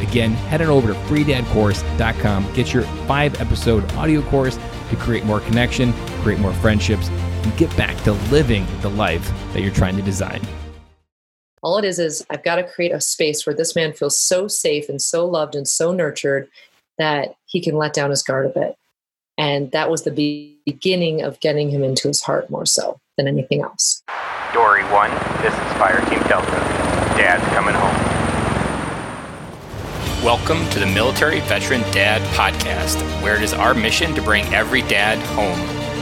Again, head on over to freedadcourse.com, get your five episode audio course to create more connection, create more friendships, and get back to living the life that you're trying to design. All it is is I've got to create a space where this man feels so safe and so loved and so nurtured that he can let down his guard a bit. And that was the beginning of getting him into his heart more so than anything else. Dory 1, this is Fire Team Delta. Dad's coming home. Welcome to the Military Veteran Dad Podcast, where it is our mission to bring every dad home.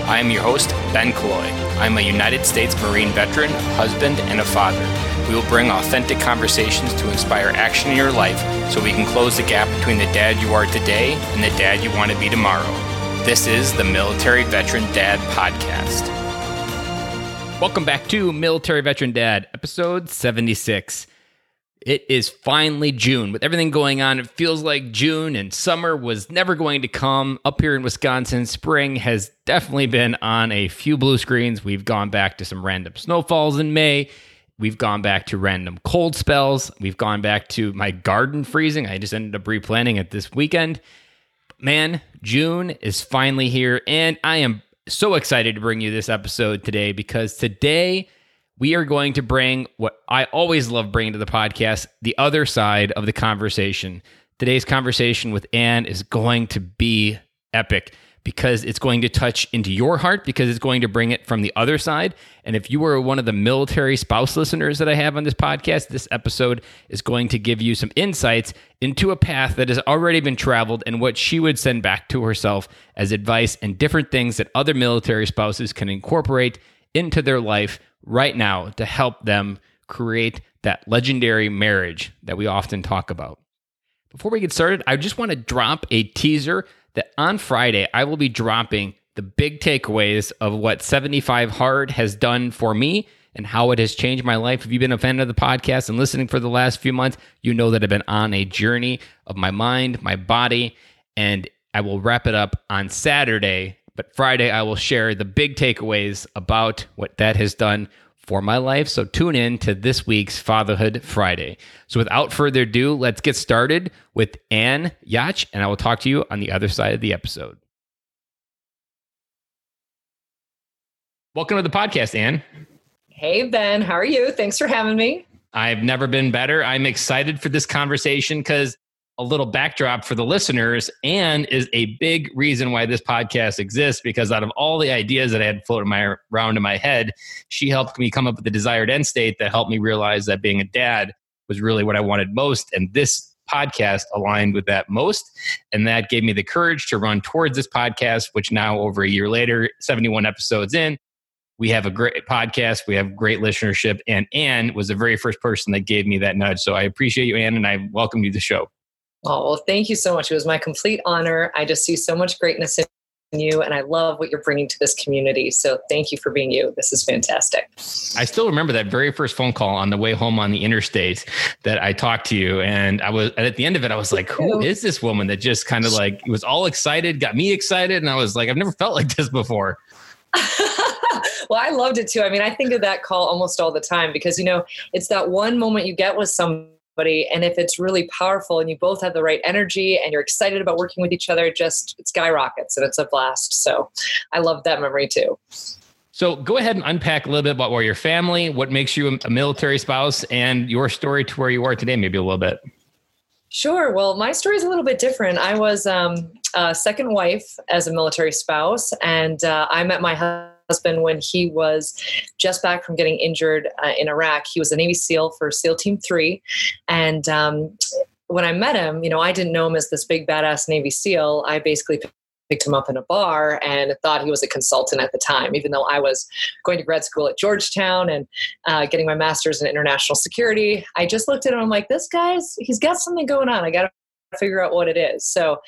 I am your host, Ben Killoy. I'm a United States Marine veteran, husband, and a father. We will bring authentic conversations to inspire action in your life so we can close the gap between the dad you are today and the dad you want to be tomorrow. This is the Military Veteran Dad Podcast. Welcome back to Military Veteran Dad, episode 76. It is finally June. With everything going on, it feels like June and summer was never going to come. Up here in Wisconsin, spring has definitely been on a few blue screens. We've gone back to some random snowfalls in May. We've gone back to random cold spells. We've gone back to my garden freezing. I just ended up replanting it this weekend. Man, June is finally here, and I am so excited to bring you this episode today because today we are going to bring what I always love bringing to the podcast the other side of the conversation. Today's conversation with Anne is going to be epic because it's going to touch into your heart because it's going to bring it from the other side. And if you are one of the military spouse listeners that I have on this podcast, this episode is going to give you some insights into a path that has already been traveled and what she would send back to herself as advice and different things that other military spouses can incorporate into their life right now to help them create that legendary marriage that we often talk about. Before we get started, I just want to drop a teaser that on Friday I will be dropping the big takeaways of what 75 Hard has done for me and how it has changed my life. If you've been a fan of the podcast and listening for the last few months, you know that I've been on a journey of my mind, my body, and I will wrap it up on Saturday. But Friday, I will share the big takeaways about what that has done for my life. So tune in to this week's Fatherhood Friday. So without further ado, let's get started with Anne Yatch, and I will talk to you on the other side of the episode. Welcome to the podcast, Anne. Hey, Ben. How are you? Thanks for having me. I've never been better. I'm excited for this conversation because a little backdrop for the listeners and is a big reason why this podcast exists because out of all the ideas that I had floating my, around in my head, she helped me come up with the desired end state that helped me realize that being a dad was really what I wanted most. And this podcast aligned with that most. And that gave me the courage to run towards this podcast, which now, over a year later, 71 episodes in, we have a great podcast. We have great listenership. And anne was the very first person that gave me that nudge. So I appreciate you, anne and I welcome you to the show. Oh, well, thank you so much. It was my complete honor. I just see so much greatness in you, and I love what you're bringing to this community. So thank you for being you. This is fantastic. I still remember that very first phone call on the way home on the interstate that I talked to you. And I was and at the end of it, I was like, who is this woman that just kind of like was all excited, got me excited? And I was like, I've never felt like this before. well, I loved it too. I mean, I think of that call almost all the time because, you know, it's that one moment you get with and if it's really powerful and you both have the right energy and you're excited about working with each other, it just it skyrockets and it's a blast. So I love that memory too. So go ahead and unpack a little bit about where your family, what makes you a military spouse, and your story to where you are today, maybe a little bit. Sure. Well, my story is a little bit different. I was um, a second wife as a military spouse, and uh, I met my husband husband when he was just back from getting injured uh, in Iraq. He was a Navy SEAL for SEAL Team 3. And um, when I met him, you know, I didn't know him as this big badass Navy SEAL. I basically picked him up in a bar and thought he was a consultant at the time, even though I was going to grad school at Georgetown and uh, getting my master's in international security. I just looked at him, I'm like, this guy's, he's got something going on. I got to figure out what it is. So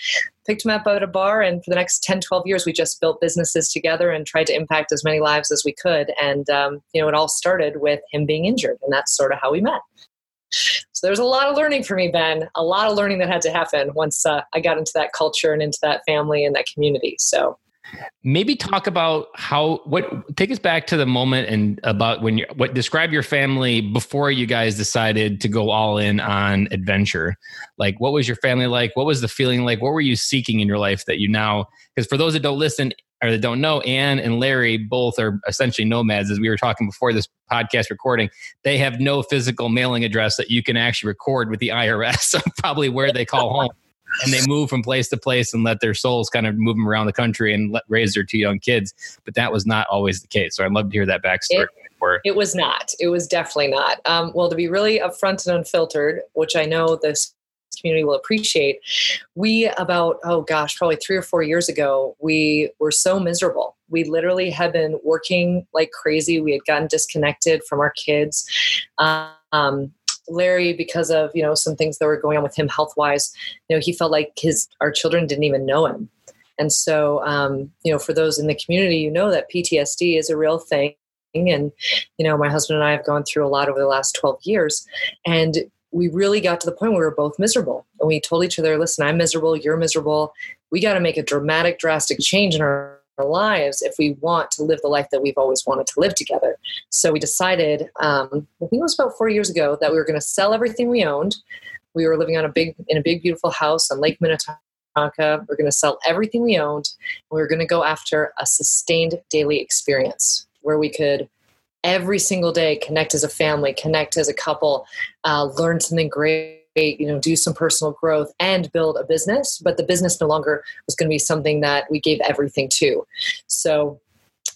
picked him up at a bar and for the next 10 12 years we just built businesses together and tried to impact as many lives as we could. And um, you know it all started with him being injured and that's sort of how we met. So there's a lot of learning for me ben a lot of learning that had to happen once uh, i got into that culture and into that family and that community. So maybe talk about how what take us back to the moment and about when you what describe your family before you guys decided to go all in on adventure. Like what was your family like? What was the feeling like? What were you seeking in your life that you now because for those that don't listen or that don't know anne and larry both are essentially nomads. As we were talking before this podcast recording they have no physical mailing address that you can actually record with the irs So probably where they call home and they move from place to place and let their souls kind of move them around the country and let, raise their two young kids. But that was not always the case. So I'd love to hear that backstory. It, it was not. It was definitely not. Um, well, to be really upfront and unfiltered, which I know this community will appreciate, we about, oh gosh, probably three or four years ago, we were so miserable. We literally had been working like crazy. We had gotten disconnected from our kids. Um, Larry, because of you know some things that were going on with him health wise, you know he felt like his our children didn't even know him, and so um, you know for those in the community, you know that PTSD is a real thing, and you know my husband and I have gone through a lot over the last twelve years, and we really got to the point where we were both miserable, and we told each other, "Listen, I'm miserable, you're miserable. We got to make a dramatic, drastic change in our our lives if we want to live the life that we've always wanted to live together. So we decided, um, I think it was about four years ago, that we were going to sell everything we owned. We were living on a big in a big beautiful house on Lake Minnetonka. We're going to sell everything we owned. We were going to go after a sustained daily experience where we could every single day connect as a family, connect as a couple, uh, learn something great you know do some personal growth and build a business but the business no longer was going to be something that we gave everything to. So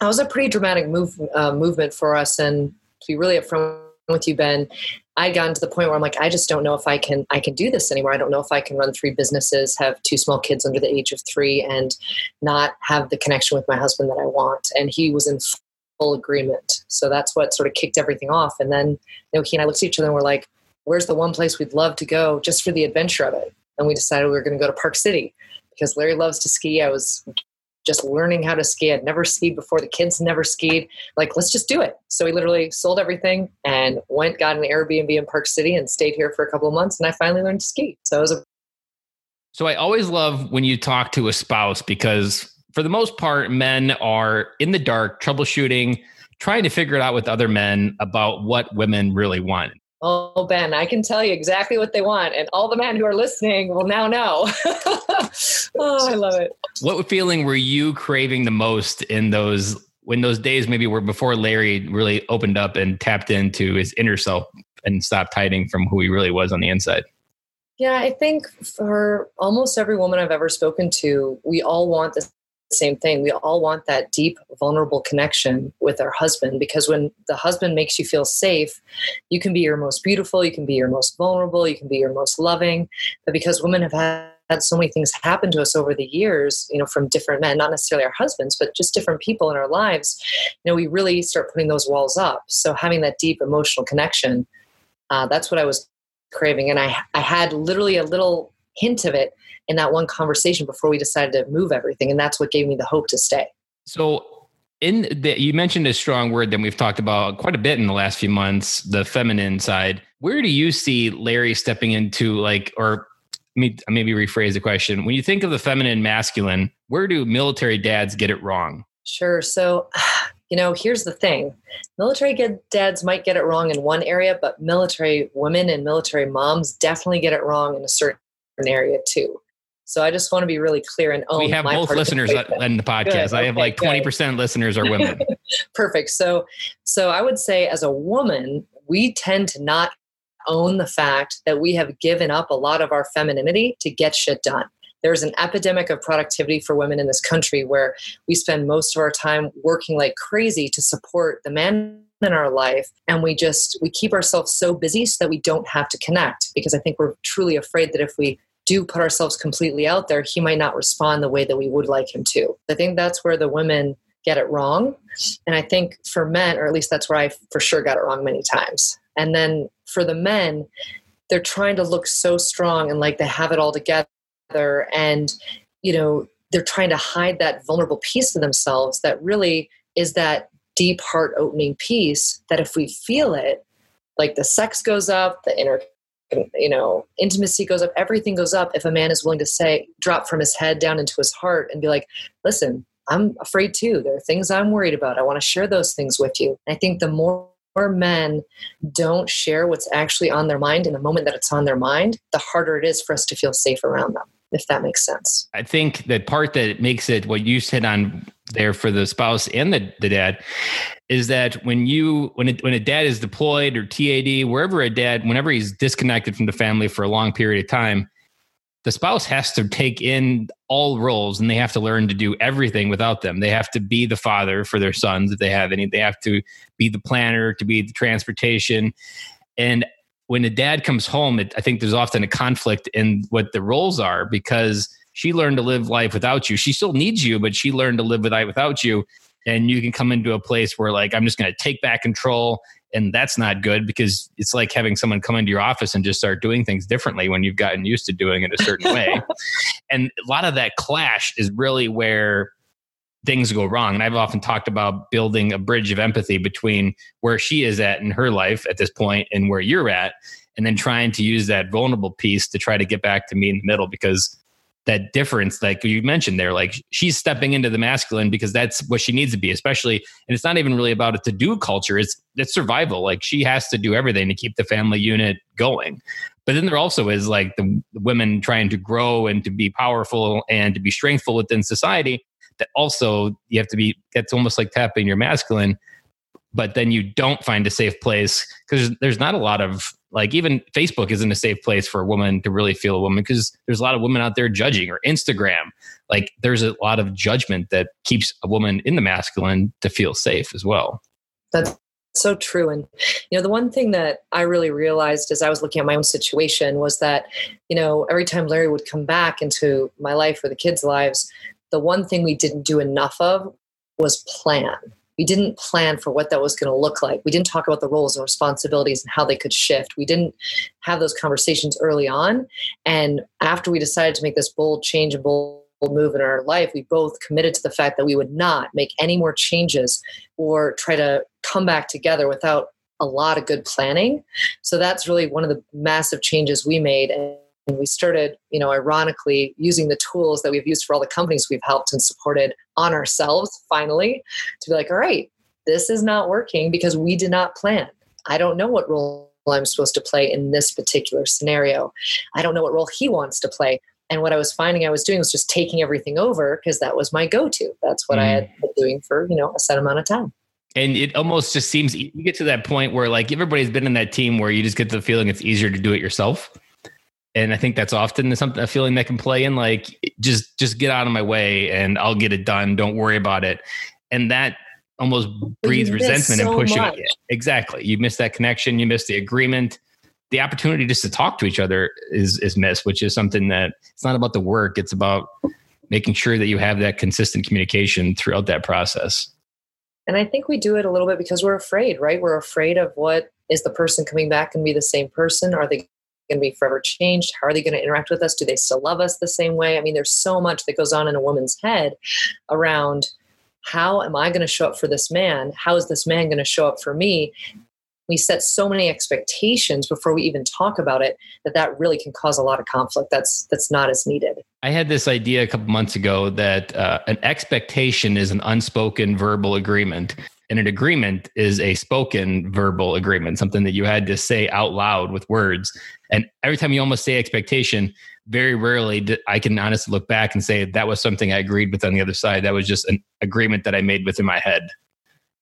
that was a pretty dramatic move uh, movement for us and to be really upfront with you ben i had gotten to the point where i'm like i just don't know if i can i can do this anymore. I don't know if i can run three businesses have two small kids under the age of three and not have the connection with my husband that i want. And he was in full agreement. So that's what sort of kicked everything off. And then you know he and i looked at each other and we're like where's the one place we'd love to go just for the adventure of it? And we decided we were going to go to Park City because Larry loves to ski. I was just learning how to ski. I'd never skied before. The kids never skied. Like, let's just do it. So we literally sold everything and went, got an Airbnb in Park City and stayed here for a couple of months. And I finally learned to ski. So it was a. So I always love when you talk to a spouse because for the most part, men are in the dark, troubleshooting, trying to figure it out with other men about what women really want. Oh, Ben, I can tell you exactly what they want. And all the men who are listening will now know. oh, I love it. What feeling were you craving the most in those when those days maybe were before Larry really opened up and tapped into his inner self and stopped hiding from who he really was on the inside? Yeah, I think for almost every woman I've ever spoken to, we all want this same thing. We all want that deep, vulnerable connection with our husband because when the husband makes you feel safe, you can be your most beautiful, you can be your most vulnerable, you can be your most loving. But because women have had had so many things happen to us over the years, you know, from different men, not necessarily our husbands, but just different people in our lives, you know, we really start putting those walls up. So having that deep emotional connection, uh, that's what I was craving. And I, I had literally a little hint of it in that one conversation before we decided to move everything. And that's what gave me the hope to stay. So, in the, you mentioned a strong word that we've talked about quite a bit in the last few months, the feminine side. Where do you see Larry stepping into like, or me, maybe rephrase the question. When you think of the feminine masculine, where do military dads get it wrong? Sure. So, you know, here's the thing military dads might get it wrong in one area, but military women and military moms definitely get it wrong in a certain area too. So I just want to be really clear and own. We have both listeners in the podcast. Good. I have okay, like twenty percent listeners are women. Perfect. So, so I would say as a woman, we tend to not own the fact that we have given up a lot of our femininity to get shit done. There's an epidemic of productivity for women in this country where we spend most of our time working like crazy to support the man in our life and we just we keep ourselves so busy so that we don't have to connect because i think we're truly afraid that if we do put ourselves completely out there, he might not respond the way that we would like him to. I think that's where the women get it wrong. And I think for men, or at least that's where I for sure got it wrong many times. And then for the men, they're trying to look so strong and like they have it all together and you know they're trying to hide that vulnerable piece of themselves that really is that deep heart opening piece that if we feel it like the sex goes up the inner you know intimacy goes up everything goes up if a man is willing to say drop from his head down into his heart and be like listen i'm afraid too. There are things i'm worried about. I want to share those things with you. I think the more men don't share what's actually on their mind in the moment that it's on their mind the harder it is for us to feel safe around them if that makes sense. I think the part that makes it what you said on there for the spouse and the, the dad is that when you when it, when a dad is deployed or TAD wherever a dad whenever he's disconnected from the family for a long period of time the spouse has to take in all roles and they have to learn to do everything without them. They have to be the father for their sons if they have any. They have to be the planner to be the transportation. And when the dad comes home, it, I think there's often a conflict in what the roles are because she learned to live life without you. She still needs you, but she learned to live without you. And you can come into a place where, like, I'm just going to take back control. And that's not good because it's like having someone come into your office and just start doing things differently when you've gotten used to doing it a certain way. and a lot of that clash is really where things go wrong. And I've often talked about building a bridge of empathy between where she is at in her life at this point and where you're at, and then trying to use that vulnerable piece to try to get back to me in the middle because that difference, like you mentioned there, like she's stepping into the masculine because that's what she needs to be, especially, and it's not even really about a to do culture, it's it's survival. Like she has to do everything to keep the family unit going. But then there also is like the, women trying to grow and to be powerful and to be strengthful within society that also you have to be it's almost like tapping your masculine but then you don't find a safe place because there's not a lot of like even facebook isn't a safe place for a woman to really feel a woman because there's a lot of women out there judging or instagram. Like there's a lot of judgment that keeps a woman in the masculine to feel safe as well. That's so true and you know the one thing that i really realized as i was looking at my own situation was that you know every time larry would come back into my life or the kids lives the one thing we didn't do enough of was plan. We didn't plan for what that was going to look like. We didn't talk about the roles and responsibilities and how they could shift. We didn't have those conversations early on. And after we decided to make this bold change and bold move in our life, we both committed to the fact that we would not make any more changes or try to come back together without a lot of good planning. So that's really one of the massive changes we made. And and we started, you know, ironically using the tools that we've used for all the companies we've helped and supported on ourselves finally to be like, all right, this is not working because we did not plan. I don't know what role I'm supposed to play in this particular scenario. I don't know what role he wants to play. And what I was finding I was doing was just taking everything over because that was my go-to. That's what mm. I had been doing for, you know, a set amount of time. And it almost just seems you get to that point where like everybody's been in that team where you just get the feeling it's easier to do it yourself and I think that's often something a feeling that can play in like just just get out of my way and I'll get it done. Don't worry about it. And that almost breeds resentment so and pushing much. Exactly. You miss that connection, you miss the agreement. The opportunity just to talk to each other is is missed, which is something that it's not about the work, it's about making sure that you have that consistent communication throughout that process. And I think we do it a little bit because we're afraid, right? We're afraid of what is the person coming back and be the same person? Are they going to be forever changed? How are they going to interact with us? Do they still love us the same way? I mean, there's so much that goes on in a woman's head around how am I going to show up for this man? How is this man going to show up for me? We set so many expectations before we even talk about it that that really can cause a lot of conflict. That's that's not as needed. I had this idea a couple months ago that uh, an expectation is an unspoken verbal agreement and an agreement is a spoken verbal agreement, something that you had to say out loud with words. And every time you almost say expectation, very rarely I can honestly look back and say that was something I agreed with on the other side. That was just an agreement that I made within my head.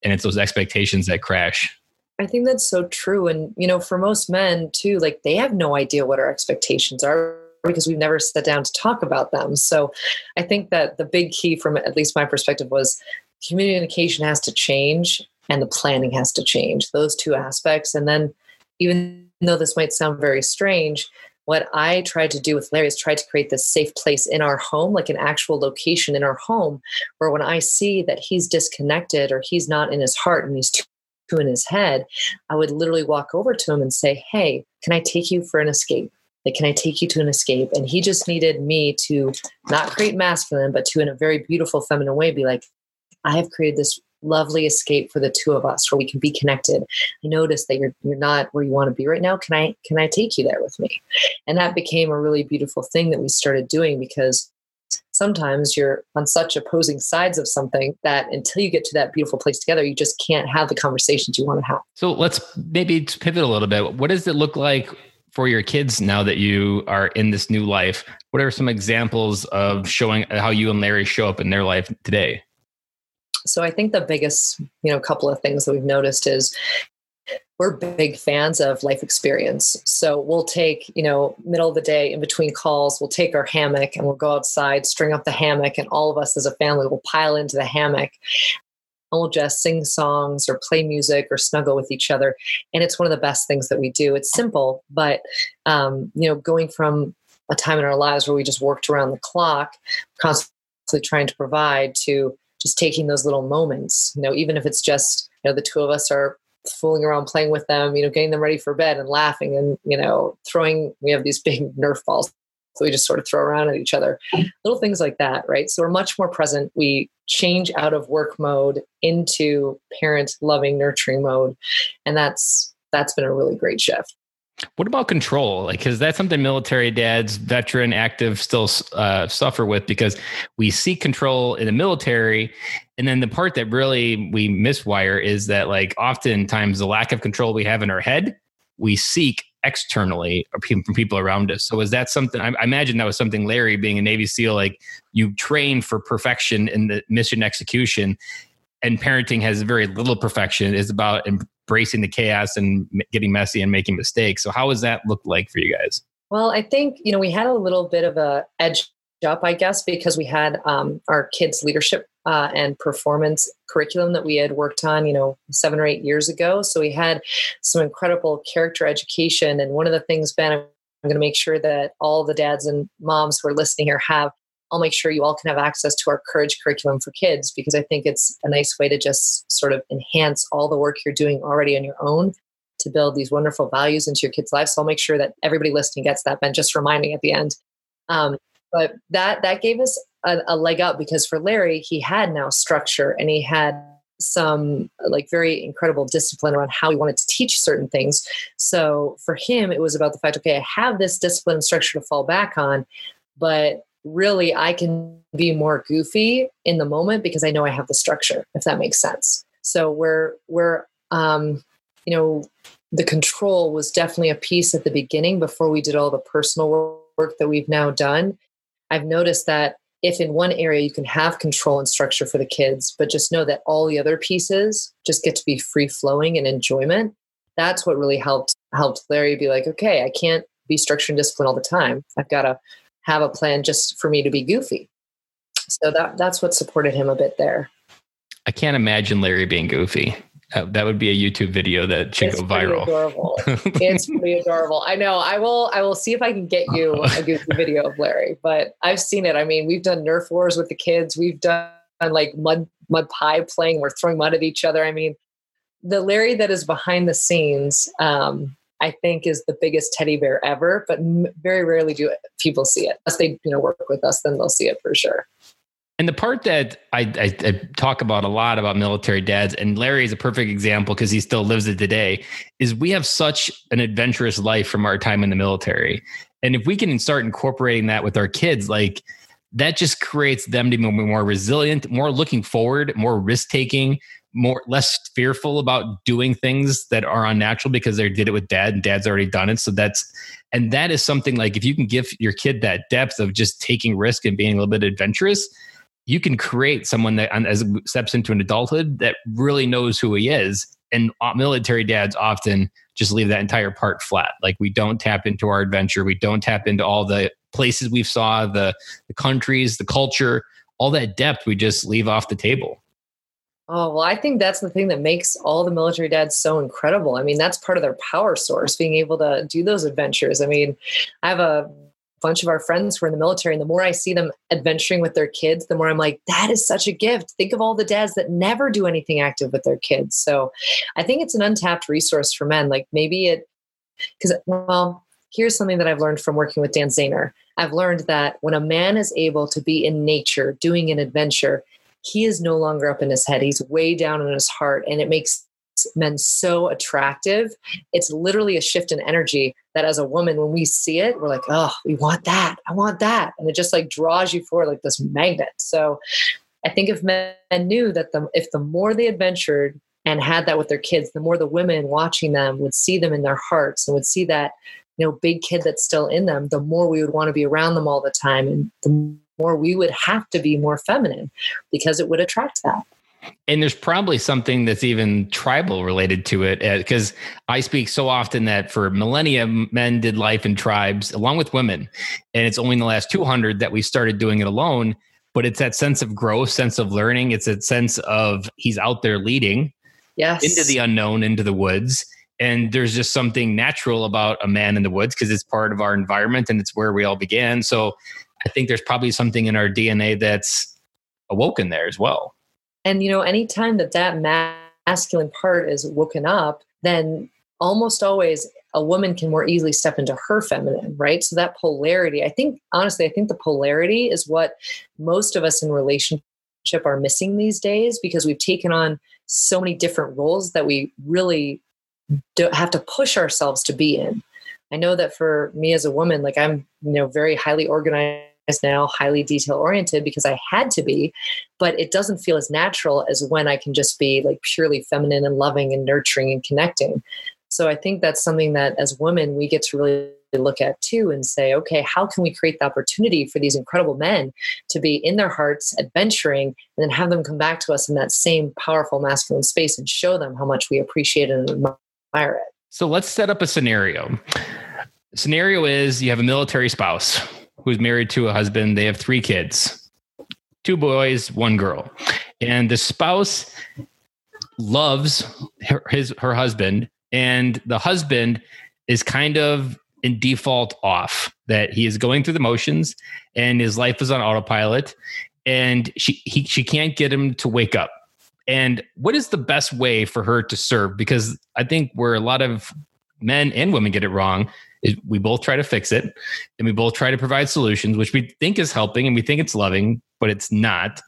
And it's those expectations that crash. I think that's so true. And, you know, for most men too, like they have no idea what our expectations are because we've never sat down to talk about them. So I think that the big key from at least my perspective was communication has to change and the planning has to change those two aspects and then even though this might sound very strange what i tried to do with larry is try to create this safe place in our home like an actual location in our home where when i see that he's disconnected or he's not in his heart and he's too in his head, I would literally walk over to him and say, Hey, can I take you for an escape? Like, can I take you to an escape? And he just needed me to not create masculine, but to, in a very beautiful feminine way, be like, I have created this lovely escape for the two of us where we can be connected. I notice that you're you're not where you want to be right now. Can I can I take you there with me? And that became a really beautiful thing that we started doing because sometimes you're on such opposing sides of something that until you get to that beautiful place together, you just can't have the conversations you want to have. So let's maybe pivot a little bit. What does it look like for your kids now that you are in this new life? What are some examples of showing how you and Larry show up in their life today? So I think the biggest, you know, couple of things that we've noticed is we're big fans of life experience. So we'll take, you know, middle of the day in between calls, we'll take our hammock and we'll go outside, string up the hammock, and all of us as a family will pile into the hammock and we'll just sing songs or play music or snuggle with each other. And it's one of the best things that we do. It's simple, but um, you know, going from a time in our lives where we just worked around the clock, constantly trying to provide to just taking those little moments, you know, even if it's just, you know, the two of us are fooling around playing with them, you know, getting them ready for bed and laughing and, you know, throwing, we have these big Nerf balls. So we just sort of throw around at each other. Little things like that, right? So we're much more present. We change out of work mode into parent loving, nurturing mode. And that's that's been a really great shift. What about control? Like, because that's something military dads, veteran, active, still uh, suffer with because we seek control in the military. And then the part that really we miswire is that, like, oftentimes the lack of control we have in our head, we seek externally from people around us. So, is that something? I, I imagine that was something Larry, being a Navy SEAL, like you train for perfection in the mission execution and parenting has very little perfection is about embracing the chaos and getting messy and making mistakes. So how has that look like for you guys? Well i think you know we had a little bit of a edge up i guess because we had um, our kids leadership uh, and performance curriculum that we had worked on you know seven or eight years ago. So we had some incredible character education. And one of the things ben i'm going to make sure that all the dads and moms who are listening here have I'll make sure you all can have access to our Courage curriculum for kids because I think it's a nice way to just sort of enhance all the work you're doing already on your own to build these wonderful values into your kids' lives. So I'll make sure that everybody listening gets that. Ben, just reminding at the end. Um, but that that gave us a, a leg up because for Larry, he had now structure and he had some like very incredible discipline around how he wanted to teach certain things. So for him, it was about the fact, okay, I have this discipline and structure to fall back on, but really I can be more goofy in the moment because I know I have the structure, if that makes sense. So where where um, you know the control was definitely a piece at the beginning before we did all the personal work that we've now done. I've noticed that if in one area you can have control and structure for the kids, but just know that all the other pieces just get to be free flowing and enjoyment, that's what really helped helped Larry be like, okay, I can't be structured and disciplined all the time. I've got to have a plan just for me to be goofy. So that that's what supported him a bit there. I can't imagine Larry being goofy. Uh, that would be a YouTube video that should it's go viral. Adorable. it's pretty adorable. I know. I will. I will see if I can get you a goofy video of Larry. But I've seen it. I mean, we've done Nerf wars with the kids. We've done like mud mud pie playing. We're throwing mud at each other. I mean, the Larry that is behind the scenes. Um, I think is the biggest teddy bear ever, but very rarely do people see it. Unless they, you know, work with us, then they'll see it for sure. And the part that I, I, I, talk about a lot about military dads, and Larry is a perfect example because he still lives it today, is we have such an adventurous life from our time in the military. And if we can start incorporating that with our kids, like that just creates them to be more resilient, more looking forward, more risk taking, more less fearful about doing things that are unnatural because they did it with dad and dad's already done it. So that's and that is something like if you can give your kid that depth of just taking risk and being a little bit adventurous you can create someone that as steps into an adulthood that really knows who he is. And military dads often just leave that entire part flat. Like we don't tap into our adventure. We don't tap into all the places we've saw the the countries the culture all that depth we just leave off the table Oh, well, I think that's the thing that makes all the military dads so incredible. I mean, that's part of their power source, being able to do those adventures. I mean, I have a bunch of our friends who are in the military, and the more I see them adventuring with their kids, the more I'm like, that is such a gift. Think of all the dads that never do anything active with their kids. So I think it's an untapped resource for men. Like maybe it, because, well, here's something that I've learned from working with Dan Zahner. I've learned that when a man is able to be in nature doing an adventure, he is no longer up in his head. He's way down in his heart, and it makes men so attractive. It's literally a shift in energy that as a woman, when we see it, we're like, oh, we want that. I want that. And it just like draws you forward like this magnet. So I think if men knew that the if the more they adventured and had that with their kids, the more the women watching them would see them in their hearts and would see that, you know, big kid that's still in them, the more we would want to be around them all the time. And the more we would have to be more feminine because it would attract that. And there's probably something that's even tribal related to it because uh, I speak so often that for millennia, men did life in tribes along with women. And it's only in the last 200 that we started doing it alone. But it's that sense of growth, sense of learning. It's that sense of he's out there leading yes. into the unknown, into the woods. And there's just something natural about a man in the woods because it's part of our environment and it's where we all began. So I think there's probably something in our DNA that's awoken there as well. And, you know, anytime that that masculine part is woken up, then almost always a woman can more easily step into her feminine, right? So that polarity, I think, honestly, I think the polarity is what most of us in relationship are missing these days because we've taken on so many different roles that we really don't have to push ourselves to be in. I know that for me as a woman, like I'm, you know, very highly organized is now highly detail oriented because I had to be, but it doesn't feel as natural as when I can just be like purely feminine and loving and nurturing and connecting. So I think that's something that as women we get to really look at too and say, okay, how can we create the opportunity for these incredible men to be in their hearts, adventuring, and then have them come back to us in that same powerful masculine space and show them how much we appreciate and admire it. So let's set up a scenario. Scenario is you have a military spouse who's married to a husband. They have three kids, two boys, one girl. And the spouse loves her, his her husband and the husband is kind of in default off that he is going through the motions and his life is on autopilot and she he, she can't get him to wake up and what is the best way for her to serve because i think where a lot of men and women get it wrong we both try to fix it and we both try to provide solutions, which we think is helping and we think it's loving, but it's not.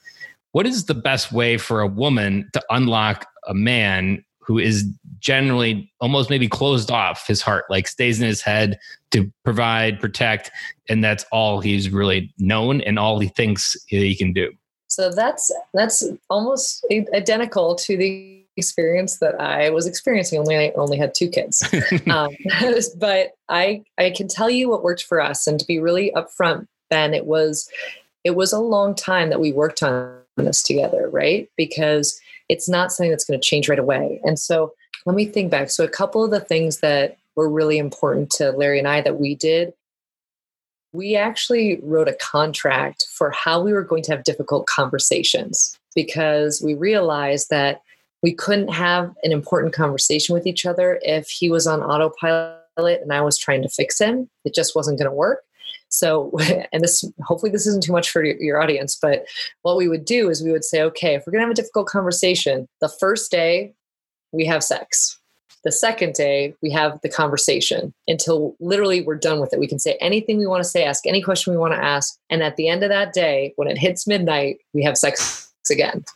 What is the best way for a woman to unlock a man who is generally almost maybe closed off his heart, like stays in his head to provide, protect, and that's all he's really known and all he thinks he can do? So that's that's almost identical to the experience that I was experiencing. Only I only had two kids, um, but I I can tell you what worked for us. And to be really upfront, Ben, it was it was a long time that we worked on this together, right? Because it's not something that's going to change right away. And so let me think back. So a couple of the things that were really important to Larry and I that we did we actually wrote a contract for how we were going to have difficult conversations because we realized that we couldn't have an important conversation with each other if he was on autopilot and I was trying to fix him. It just wasn't going to work. So, and this hopefully this isn't too much for your audience, but what we would do is we would say, okay, if we're going to have a difficult conversation, the first day we have sex. The second day we have the conversation until literally we're done with it. We can say anything we want to say, ask any question we want to ask. And at the end of that day, when it hits midnight, we have sex again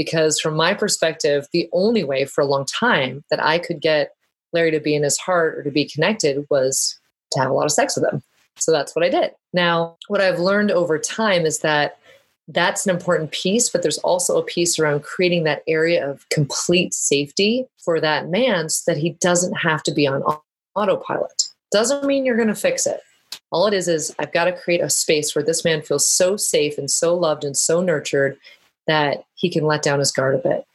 because from my perspective the only way for a long time that i could get larry to be in his heart or to be connected was to have a lot of sex with him. So that's what i did. Now what i've learned over time is that that's an important piece but there's also a piece around creating that area of complete safety for that man so that he doesn't have to be on autopilot. Doesn't mean you're going to fix it. All it is is I've got to create a space where this man feels so safe and so loved and so nurtured that he can let down his guard a bit.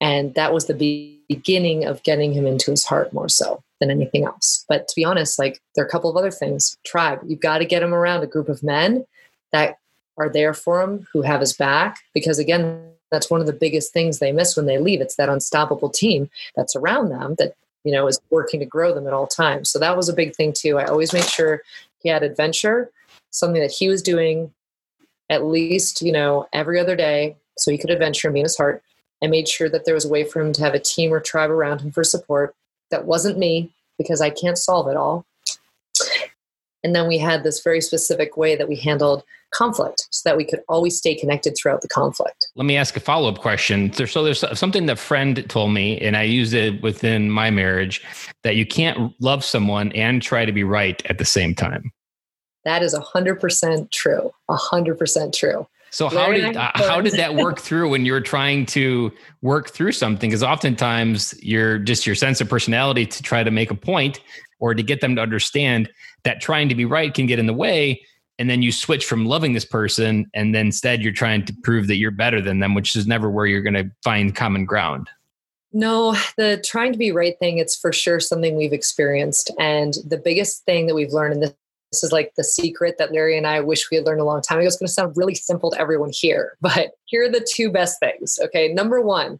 And that was the be- beginning of getting him into his heart more so than anything else. But to be honest, like there are a couple of other things. Tribe, you've got to get him around a group of men that are there for him, who have his back. Because again, that's one of the biggest things they miss when they leave. It's that unstoppable team that's around them that, you know, is working to grow them at all times. So that was a big thing too. I always make sure he had adventure something that he was doing at least, you know, every other day so he could adventure and be in his heart. I made sure that there was a way for him to have a team or tribe around him for support. That wasn't me because I can't solve it all. And then we had this very specific way that we handled conflict so that we could always stay connected throughout the conflict. Let me ask a follow up question. So there's something that friend told me, and I use it within my marriage that you can't love someone and try to be right at the same time. That is 100% true. 100% true. So how did uh, how did that work through when you're trying to work through something? Because oftentimes you're just your sense of personality to try to make a point or to get them to understand that trying to be right can get in the way, and then you switch from loving this person, and then instead you're trying to prove that you're better than them, which is never where you're going to find common ground. No, the trying to be right thing, it's for sure something we've experienced. And the biggest thing that we've learned in this this is like the secret that Larry and I wish we had learned a long time ago. It's going to sound really simple to everyone here, but here are the two best things. Okay. Number one,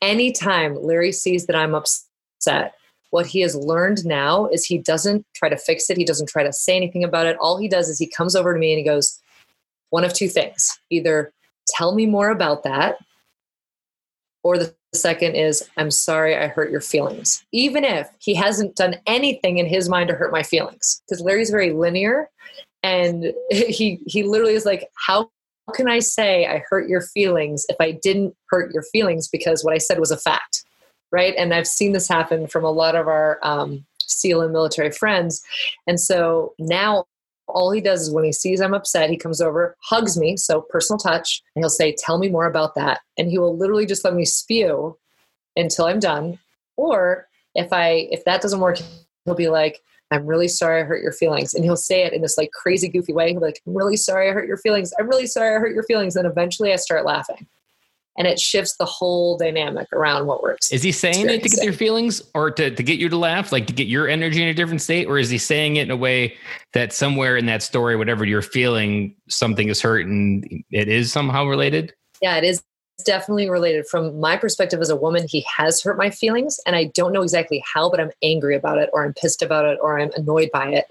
anytime Larry sees that I'm upset, what he has learned now is he doesn't try to fix it. He doesn't try to say anything about it. All he does is he comes over to me and he goes, one of two things either tell me more about that, or the second is, I'm sorry I hurt your feelings. Even if he hasn't done anything in his mind to hurt my feelings. Because Larry's very linear and he he literally is like, How can I say I hurt your feelings if I didn't hurt your feelings because what I said was a fact? Right. And I've seen this happen from a lot of our um, SEAL and military friends. And so now all he does is when he sees I'm upset, he comes over, hugs me, so personal touch, and he'll say, Tell me more about that. And he will literally just let me spew until I'm done. Or if I if that doesn't work, he'll be like, I'm really sorry I hurt your feelings. And he'll say it in this like crazy goofy way. He'll be like, I'm really sorry I hurt your feelings. I'm really sorry I hurt your feelings. And eventually I start laughing and it shifts the whole dynamic around what works. Is he saying it to get your feelings or to, to get you to laugh, like to get your energy in a different state? Or is he saying it in a way that somewhere in that story, whatever you're feeling, something is hurt and it is somehow related? Yeah, it is definitely related. From my perspective as a woman, he has hurt my feelings and I don't know exactly how, but I'm angry about it or I'm pissed about it or I'm annoyed by it.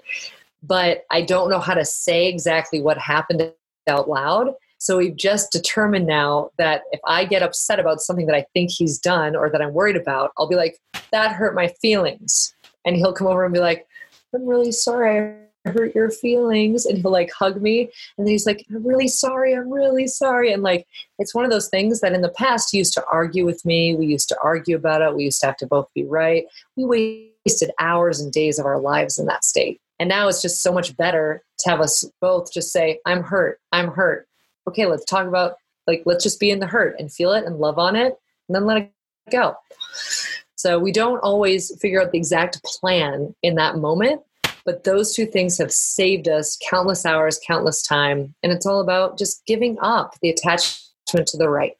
But I don't know how to say exactly what happened out loud. So we've just determined now that if I get upset about something that I think he's done or that I'm worried about, I'll be like, that hurt my feelings. And he'll come over and be like, I'm really sorry I hurt your feelings. And he'll like hug me. And then he's like, I'm really sorry. I'm really sorry. And like, it's one of those things that in the past used to argue with me. We used to argue about it. We used to have to both be right. We wasted hours and days of our lives in that state. And now it's just so much better to have us both just say, I'm hurt. I'm hurt okay, let's talk about like let's just be in the hurt and feel it and love on it and then let it go. So we don't always figure out the exact plan in that moment, but those two things have saved us countless hours, countless time, and it's all about just giving up the attachment to the right.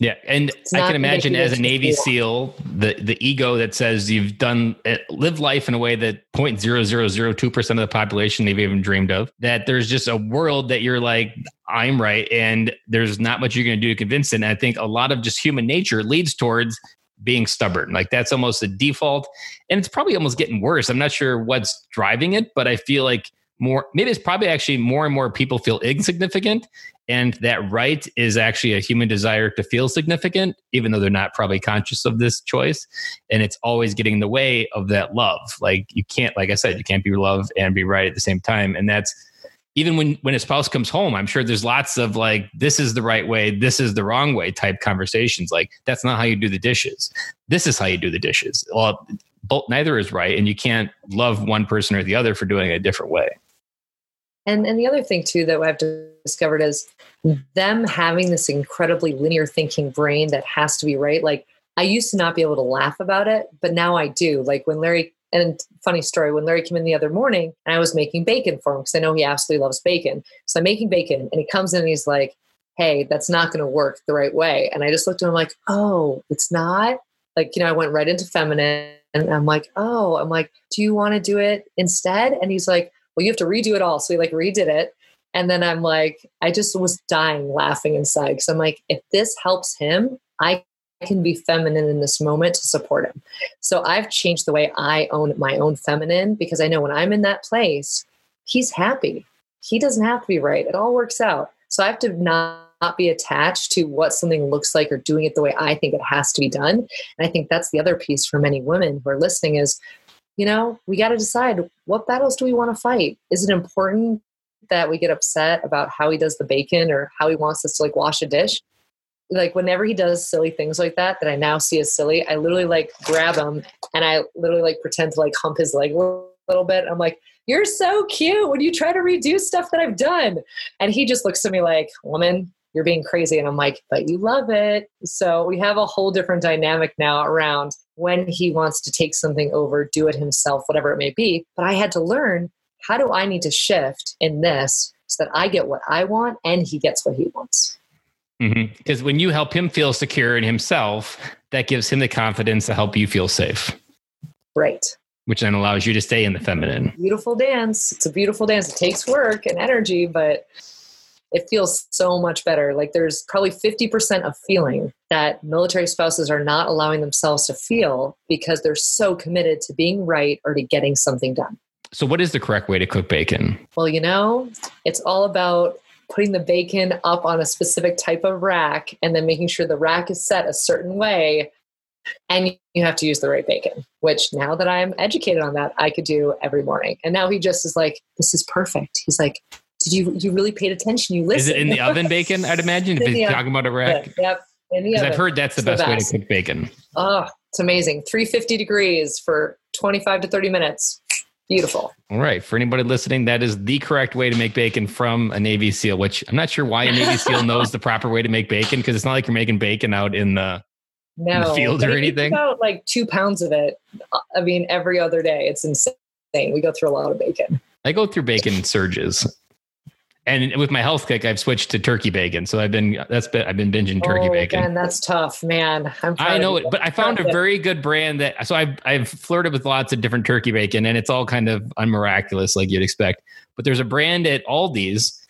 Yeah, and I can imagine as a Navy SEAL, the the ego that says you've done eh, live life in a way that 0.0002 percent of the population they've even dreamed of. That there's just a world that you're like, I'm right, and there's not much you're going to do to convince it. And I think a lot of just human nature leads towards being stubborn. Like that's almost the default, and it's probably almost getting worse. I'm not sure what's driving it, but I feel like more maybe it's probably actually more and more people feel insignificant and that right is actually a human desire to feel significant even though they're not probably conscious of this choice. And it's always getting in the way of that love. Like you can't like i said you can't be loved and be right at the same time. And that's even when when a spouse comes home i'm sure there's lots of like this is the right way this is the wrong way type conversations. Like that's not how you do the dishes. This is how you do the dishes. Well both neither is right. And you can't love one person or the other for doing it a different way and and the other thing too that I've discovered is them having this incredibly linear thinking brain that has to be right. Like I used to not be able to laugh about it, but now I do. Like when Larry and funny story, when Larry came in the other morning and I was making bacon for him because I know he absolutely loves bacon. So I'm making bacon and he comes in and he's like, Hey, that's not going to work the right way. And I just looked at him like, Oh, it's not? Like, you know, I went right into feminine and I'm like, Oh, I'm like, do you want to do it instead? And he's like, well, you have to redo it all. So we like redid it. And then I'm like, I just was dying laughing inside because I'm like, if this helps him, I can be feminine in this moment to support him. So I've changed the way I own my own feminine because I know when I'm in that place, he's happy. he doesn't have to be right. It all works out. So I have to not not be attached to what something looks like or doing it the way I think it has to be done. And I think that's the other piece for many women who are listening is, you know, we got to decide what battles do we want to fight? Is it important that we get upset about how he does the bacon or how he wants us to like wash a dish? Like whenever he does silly things like that, that I now see as silly, I literally like grab him and I literally like pretend to like hump his leg a little bit. I'm like, you're so cute when you try to redo stuff that I've done. And he just looks at me like, woman, you're being crazy. And I'm like, but you love it. So we have a whole different dynamic now around when he wants to take something over, do it himself, whatever it may be. But I had to learn how do I need to shift in this so that I get what I want and he gets what he wants. Because mm-hmm. when you help him feel secure in himself, that gives him the confidence to help you feel safe. Right which then allows you to stay in the feminine. Beautiful dance. It's a beautiful dance. It takes work and energy, but it feels so much better. Like there's probably 50% of feeling that military spouses are not allowing themselves to feel because they're so committed to being right or to getting something done. So, what is the correct way to cook bacon? Well, you know, it's all about putting the bacon up on a specific type of rack and then making sure the rack is set a certain way and you have to use the right bacon which now that i'm educated on that i could do every morning and now he just is like this is perfect he's like did you you really paid attention you listened is it in the oven bacon i'd imagine if he's talking about a rack yep because I've heard that's the best, the way to cook bacon. Oh, it's amazing. 350 degrees for 25 to 30 minutes. Beautiful. All right. For anybody listening, that is the correct way to make bacon from a Navy SEAL, which I'm not sure why a Navy SEAL knows the proper way to make bacon because it's not like you're making bacon out in the no, field or anything? About like two pounds of it. I mean, every other day. It's insane. We go through a lot of bacon. I go through bacon surges. And with my health kick, I've switched to turkey bacon. So I've been that's been I've been binging turkey oh, bacon. And that's tough, man. i know it, but I found a very good brand that so I've I've flirted with lots of different turkey bacon, and it's all kind of unmiraculous, like you'd expect. But there's a brand at Aldi's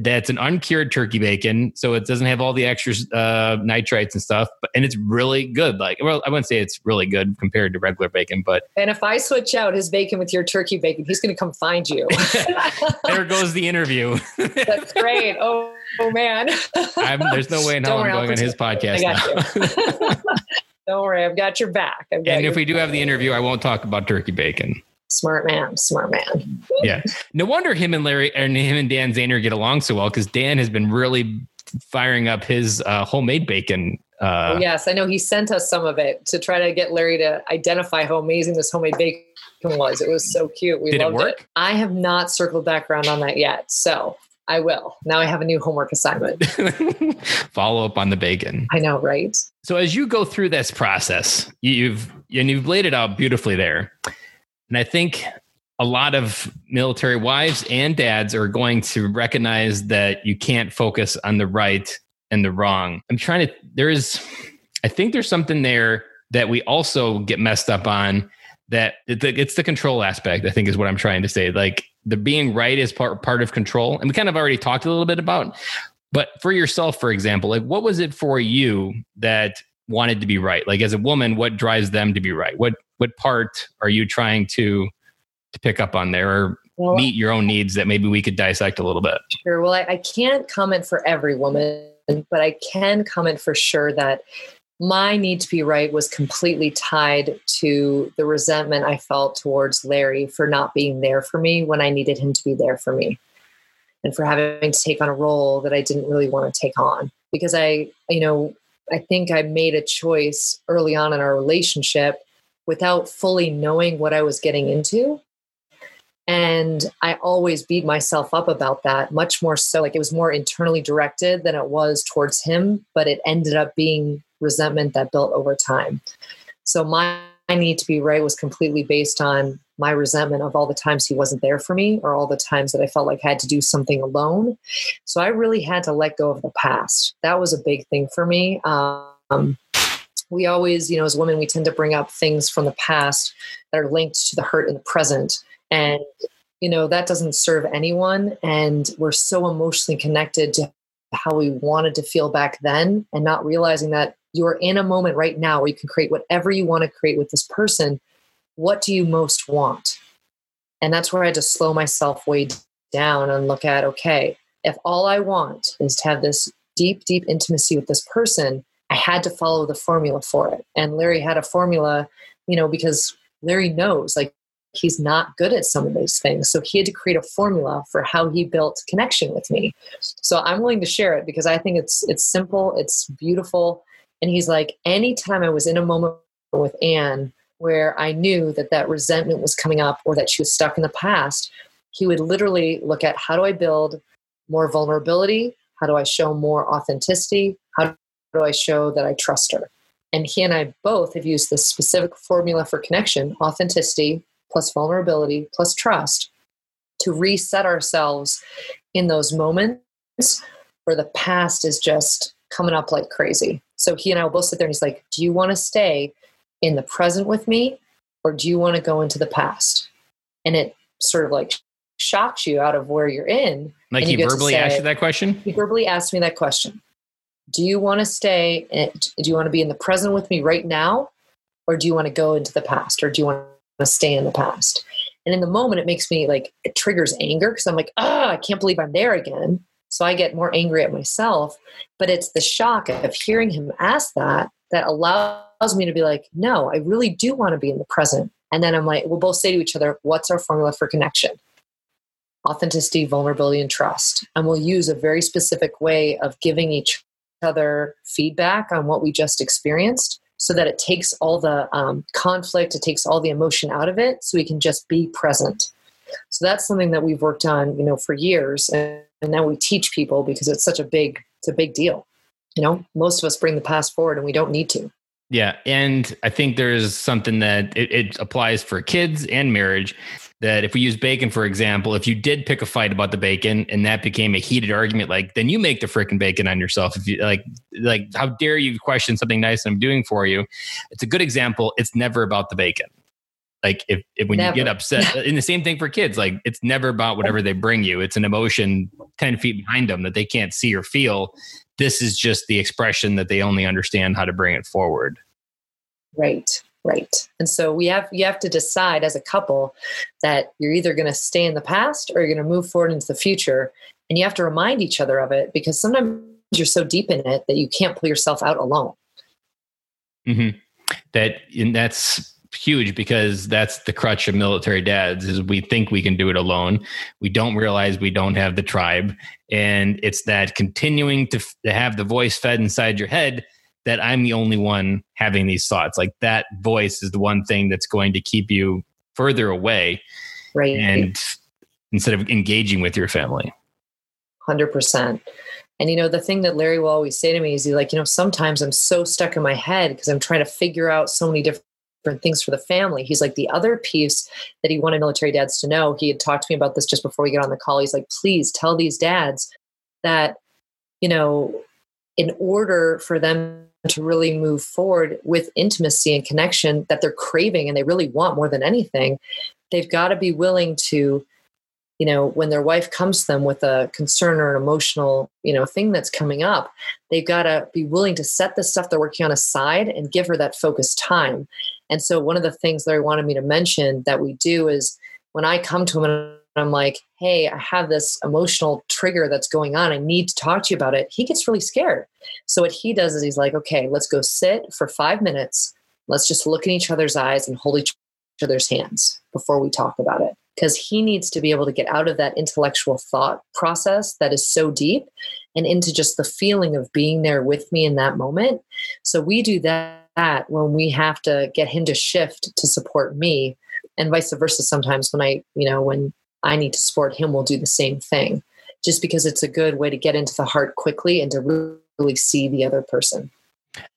that's an uncured turkey bacon, so it doesn't have all the extra uh, nitrites and stuff. But and it's really good. Like, well, I wouldn't say it's really good compared to regular bacon, but and if I switch out his bacon with your turkey bacon, he's going to come find you. there goes the interview. that's great. Oh, oh man, I'm, there's no way in hell I'm going on his podcast now. Don't worry, I've got your back. Got and if we do have the interview, I won't talk about turkey bacon smart man, smart man. yeah. No wonder him and Larry and him and Dan Zaner get along so well because Dan has been really firing up his uh, homemade bacon. Uh, oh, yes, I know he sent us some of it to try to get Larry to identify how amazing this homemade bacon was. It was so cute. We Did loved it work? It. I have not circled back around on that yet. So I will. Now I have a new homework assignment. Follow up on the bacon. I know, right? So as you go through this process, you've and you've laid it out beautifully there. And I think a lot of military wives and dads are going to recognize that you can't focus on the right and the wrong. I'm trying to, there is, I think there's something there that we also get messed up on that it's the control aspect, I think is what I'm trying to say. Like the being right is part, part of control. And we kind of already talked a little bit about, but for yourself, for example, like what was it for you that wanted to be right? Like as a woman, what drives them to be right? What what part are you trying to to pick up on there or well, meet your own needs that maybe we could dissect a little bit? Sure. Well, I, I can't comment for every woman, but I can comment for sure that my need to be right was completely tied to the resentment I felt towards Larry for not being there for me when I needed him to be there for me and for having to take on a role that I didn't really want to take on because I, you know, I think I made a choice early on in our relationship without fully knowing what I was getting into. And I always beat myself up about that, much more so. Like it was more internally directed than it was towards him, but it ended up being resentment that built over time. So my need to be right was completely based on my resentment of all the times he wasn't there for me or all the times that I felt like I had to do something alone. So I really had to let go of the past. That was a big thing for me. Um, we always, you know, as women, we tend to bring up things from the past that are linked to the hurt in the present. And, you know, that doesn't serve anyone. And we're so emotionally connected to how we wanted to feel back then and not realizing that you're in a moment right now where you can create whatever you want to create with this person. What do you most want? And that's where I to slow myself way down and look at okay, if all I want is to have this deep, deep intimacy with this person, I had to follow the formula for it. And Larry had a formula, you know, because Larry knows like he's not good at some of those things. So he had to create a formula for how he built connection with me. So I'm willing to share it because I think it's it's simple, it's beautiful. And he's like, anytime I was in a moment with Anne where I knew that that resentment was coming up or that she was stuck in the past, he would literally look at how do I build more vulnerability? How do I show more authenticity? How do I show that I trust her? And he and I both have used this specific formula for connection authenticity plus vulnerability plus trust to reset ourselves in those moments where the past is just coming up like crazy. So he and I will both sit there and he's like, Do you want to stay in the present with me or do you want to go into the past? And it sort of like shocks you out of where you're in. Like he verbally say, asked you that question? He verbally asked me that question. Do you want to stay? do you want to be in the present with me right now? Or do you want to go into the past? Or do you want to stay in the past? And in the moment, it makes me like, it triggers anger because I'm like, ah, I can't believe I'm there again. So I get more angry at myself. But it's the shock of hearing him ask that that allows me to be like, no, I really do want to be in the present. And then I'm like, we'll both say to each other, what's our formula for connection? Authenticity, vulnerability, and trust. And we'll use a very specific way of giving each other feedback on what we just experienced so that it takes all the um, conflict, it takes all the emotion out of it so we can just be present. So that's something that we've worked on, you know, for years. And, and now we teach people because it's such a big, it's a big deal you know most of us bring the past forward and we don't need to yeah and i think there's something that it, it, applies for kids and marriage that if we use bacon for example if you did pick a fight about the bacon and that became a heated argument like then you make the freaking bacon on yourself. If you like like how dare you question something nice i'm doing for you? It's a good example. It's never about the bacon. Like if, if when never. you get upset and the same thing for kids like it's never about whatever they bring you. It's an emotion 10 feet behind them that they can't see or feel. This is just the expression that they only understand how to bring it forward. Right right. And so we have you have to decide as a couple that you're either going to stay in the past or you're going to move forward into the future. And you have to remind each other of it because sometimes you're so deep in it that you can't pull yourself out alone. Mm-hmm. that and that's huge because that's the crutch of military dads is we think we can do it alone. We don't realize we don't have the tribe. And it's that continuing to, to have the voice fed inside your head that i'm the only one having these thoughts like that voice is the one thing that's going to keep you further away right and instead of engaging with your family 100% and you know, the thing that Larry will always say to me is he's like, you know, sometimes I'm so stuck in my head because I'm trying to figure out so many different different things for the family. He's like, the other piece that he wanted military dads to know, he had talked to me about this just before we get on the call. He's like, please tell these dads that, you know, in order for them to really move forward with intimacy and connection that they're craving and they really want more than anything, they've got to be willing to you know when their wife comes to them with a concern or an emotional you know thing that's coming up they've got to be willing to set the stuff they're working on aside and give her that focused time. And so one of the things I wanted me to mention that we do is when I come to him and I'm like, hey, I have this emotional trigger that's going on. I need to talk to you about it. He gets really scared. So what he does is he's like, okay, let's go sit for five minutes. Let's just look in each other's eyes and hold each other's hands before we talk about it. Because he needs to be able to get out of that intellectual thought process that is so deep and into just the feeling of being there with me in that moment. So we do that when we have to get him to shift to support me and vice versa sometimes when i you know when i need to support him we'll do the same thing. Just because it's a good way to get into the heart quickly and to really see the other person.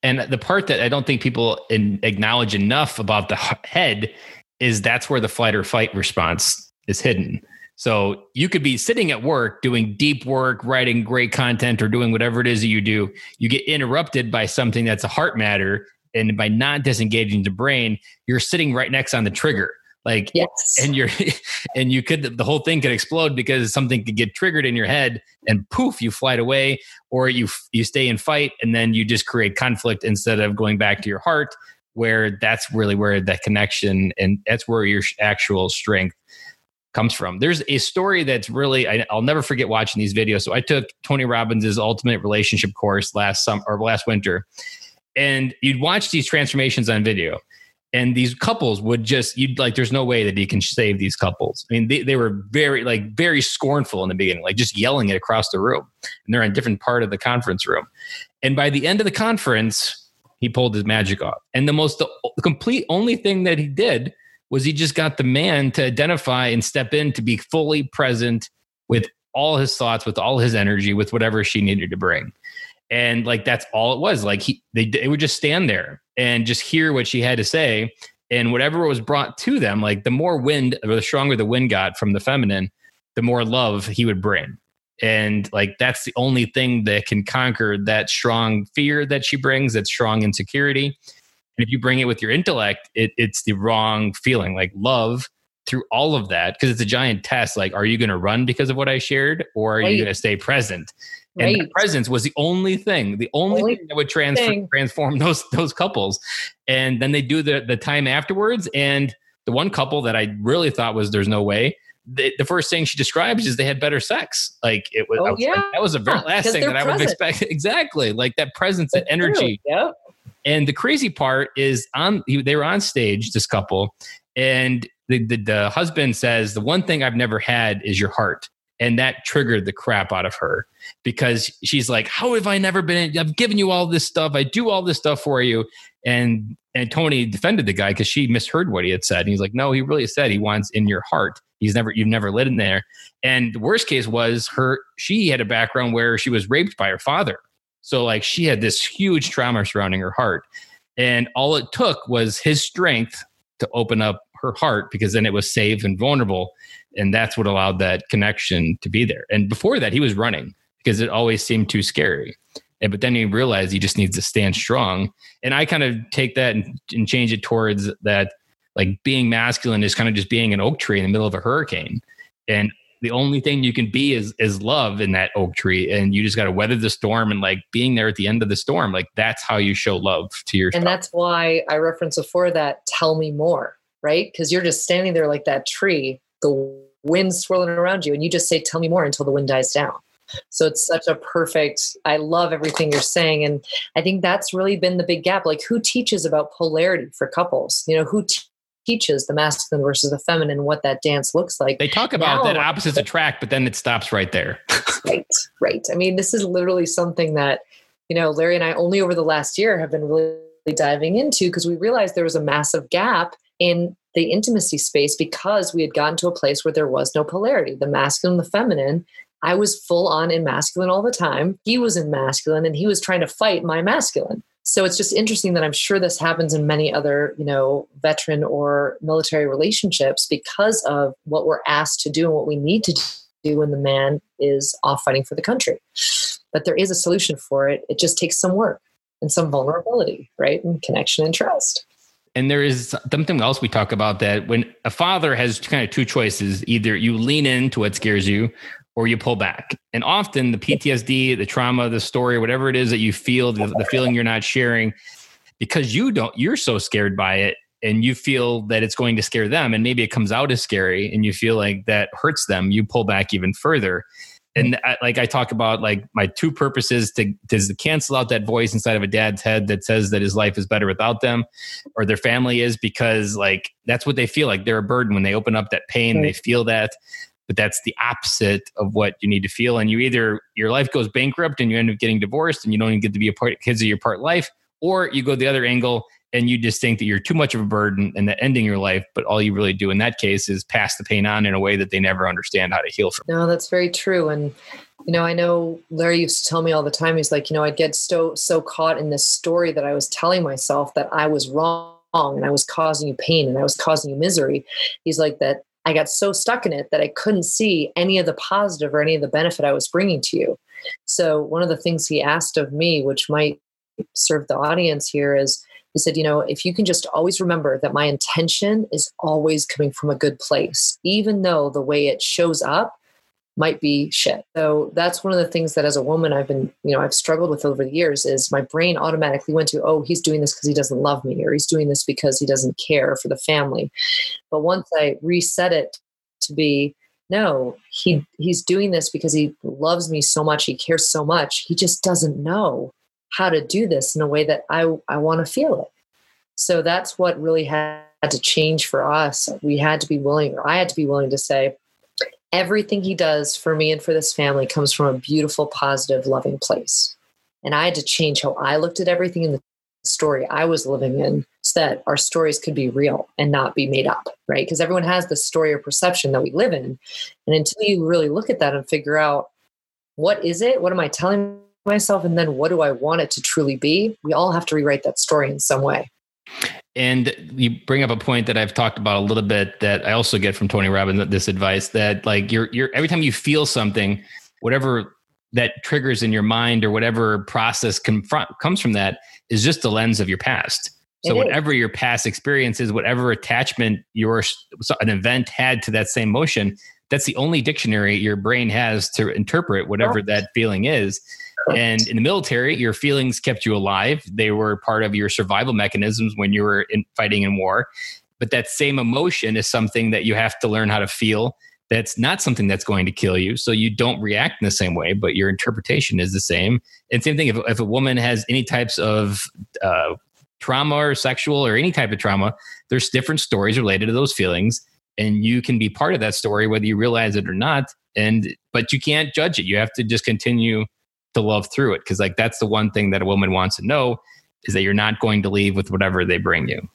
And the part that i don't think people in, acknowledge enough about the head is that's where the flight or fight response is hidden. So you could be sitting at work doing deep work, writing great content, or doing whatever it is that you do. You get interrupted by something that's a heart matter, and by not disengaging the brain. You're sitting right next on the trigger like yes. and you're and you could the whole thing could explode because something could get triggered in your head and poof you fly away or you you stay in fight and then you just create conflict instead of going back to your heart where that's really where that connection and that's where your actual strength comes from. There's a story that's really I, will never forget watching these videos. So I took Tony Robbins's Ultimate Relationship course last summer or last winter, and you'd watch these transformations on video. And these couples would just you'd like there's no way that he can save these couples. I mean, they, they were very like very scornful in the beginning, like just yelling it across the room. And they're in a different part of the conference room. And by the end of the conference, he pulled his magic off. And the most the complete only thing that he did was he just got the man to identify and step in to be fully present with all his thoughts, with all his energy, with whatever she needed to bring. And like that's all it was. Like he they, they would just stand there and just hear what she had to say. And whatever was brought to them, like the more wind or the stronger the wind got from the feminine, the more love he would bring and like that's the only thing that can conquer that strong fear that she brings that strong insecurity and if you bring it with your intellect it, it's the wrong feeling like love through all of that because it's a giant test like are you going to run because of what i shared or are right. you going to stay present and right. presence was the only thing the only, only thing that would transfer, transform those those couples and then they do the the time afterwards and the one couple that i really thought was there's no way the, the, first thing she describes is they had better sex. Like it was, oh, was yeah. That was the very last thing that present. I would expect. exactly. Like that presence, that energy. Yep. And the crazy part is on, they were on stage, this couple, and the, the, the husband says, the one thing I've never had is your heart. And that triggered the crap out of her because she's like, How have I never been? I've given you all this stuff. I do all this stuff for you. And and Tony defended the guy because she misheard what he had said. And he's like, No, he really said he wants in your heart. He's never you've never lived in there. And the worst case was her she had a background where she was raped by her father. So like she had this huge trauma surrounding her heart. And all it took was his strength to open up her heart because then it was safe and vulnerable. And that's what allowed that connection to be there. And before that, he was running because it always seemed too scary. And, but then he realized he just needs to stand strong. And I kind of take that and, and change it towards that like being masculine is kind of just being an oak tree in the middle of a hurricane. And the only thing you can be is is love in that oak tree and you just got to weather the storm and like being there at the end of the storm like that's how you show love to your and that's why i referenced before that tell me more right because you're just standing there like that tree the wind swirling around you and you just say tell me more until the wind dies down so it's such a perfect i love everything you're saying and i think that's really been the big gap like who teaches about polarity for couples you know who teaches the masculine versus the feminine what that dance looks like. They talk about now, that opposites attract, but then it stops right there. right, right. I mean, this is literally something that, you know, Larry and I only over the last year have been really diving into because we realized there was a massive gap in the intimacy space because we had gotten to a place where there was no polarity, the masculine, the feminine. I was full on in masculine all the time. He was in masculine and he was trying to fight my masculine. So it's just interesting that i'm sure this happens in many other you know veteran or military relationships because of what we're asked to do and what we need to do when the man is off fighting for the country. But there is a solution for it. It just takes some work and some vulnerability right? And connection and trust and there is something else we talk about that when a father has kind of two choices either you lean into what scares you or you pull back. And often the PTSD, the trauma, the story, whatever it is that you feel, the, the, feeling you're not sharing, because you don't, you're so scared by it and you feel that it's going to scare them. And maybe it comes out as scary and you feel like that hurts them. You pull back even further. And I, like I talk about, like my two purposes to, to cancel out that voice inside of a dad's head that says that his life is better without them or their family is because like that's what they feel like. They're a burden when they open up that pain, they feel that but that's the opposite of what you need to feel. And you either your life goes bankrupt and you end up getting divorced and you don't even get to be a part kids of your part life, or you go the other angle and you just think that you're too much of a burden and that ending your life, but all you really do in that case is pass the pain on in a way that they never understand how to heal from. No, that's very true. And you know, I know Larry used to tell me all the time, he's like, you know, I'd get so so caught in this story that I was telling myself that I was wrong and I was causing you pain and I was causing you misery. He's like that I got so stuck in it that I couldn't see any of the positive or any of the benefit I was bringing to you. So, one of the things he asked of me, which might serve the audience here, is he said, You know, if you can just always remember that my intention is always coming from a good place, even though the way it shows up might be shit. So that's one of the things that as a woman I've been, you know, I've struggled with over the years is my brain automatically went to, oh, he's doing this because he doesn't love me or he's doing this because he doesn't care for the family. But once I reset it to be no he he's doing this because he loves me so much he cares so much he just doesn't know how to do this in a way that i i want to feel it so that's what really had to change for us we had to be willing or i had to be willing to say everything he does for me and for this family comes from a beautiful positive loving place and i had to change how i looked at everything in the story i was living in so that our stories could be real and not be made up, right? Because everyone has the story or perception that we live in. And until you really look at that and figure out what is it? What am I telling myself? And then what do I want it to truly be? We all have to rewrite that story in some way. And you bring up a point that I've talked about a little bit that I also get from Tony Robbins this advice that like you're you're every time you feel something, whatever that triggers in your mind or whatever process confront comes from that is just the lens of your past. So it whatever is. your past experience is, whatever attachment your an event had to that same motion, that's the only dictionary your brain has to interpret whatever that feeling is. And in the military, your feelings kept you alive. They were part of your survival mechanisms when you were in fighting in war. But that same emotion is something that you have to learn how to feel. That's not something that's going to kill you. So you don't react in the same way, but your interpretation is the same. And same thing if, if a woman has any types of uh, trauma or sexual or any type of trauma, there's different stories related to those feelings. And you can be part of that story, whether you realize it or not. And, but you can't judge it. You have to just continue to love through it. Cause like that's the one thing that a woman wants to know is that you're not going to leave with whatever they bring you.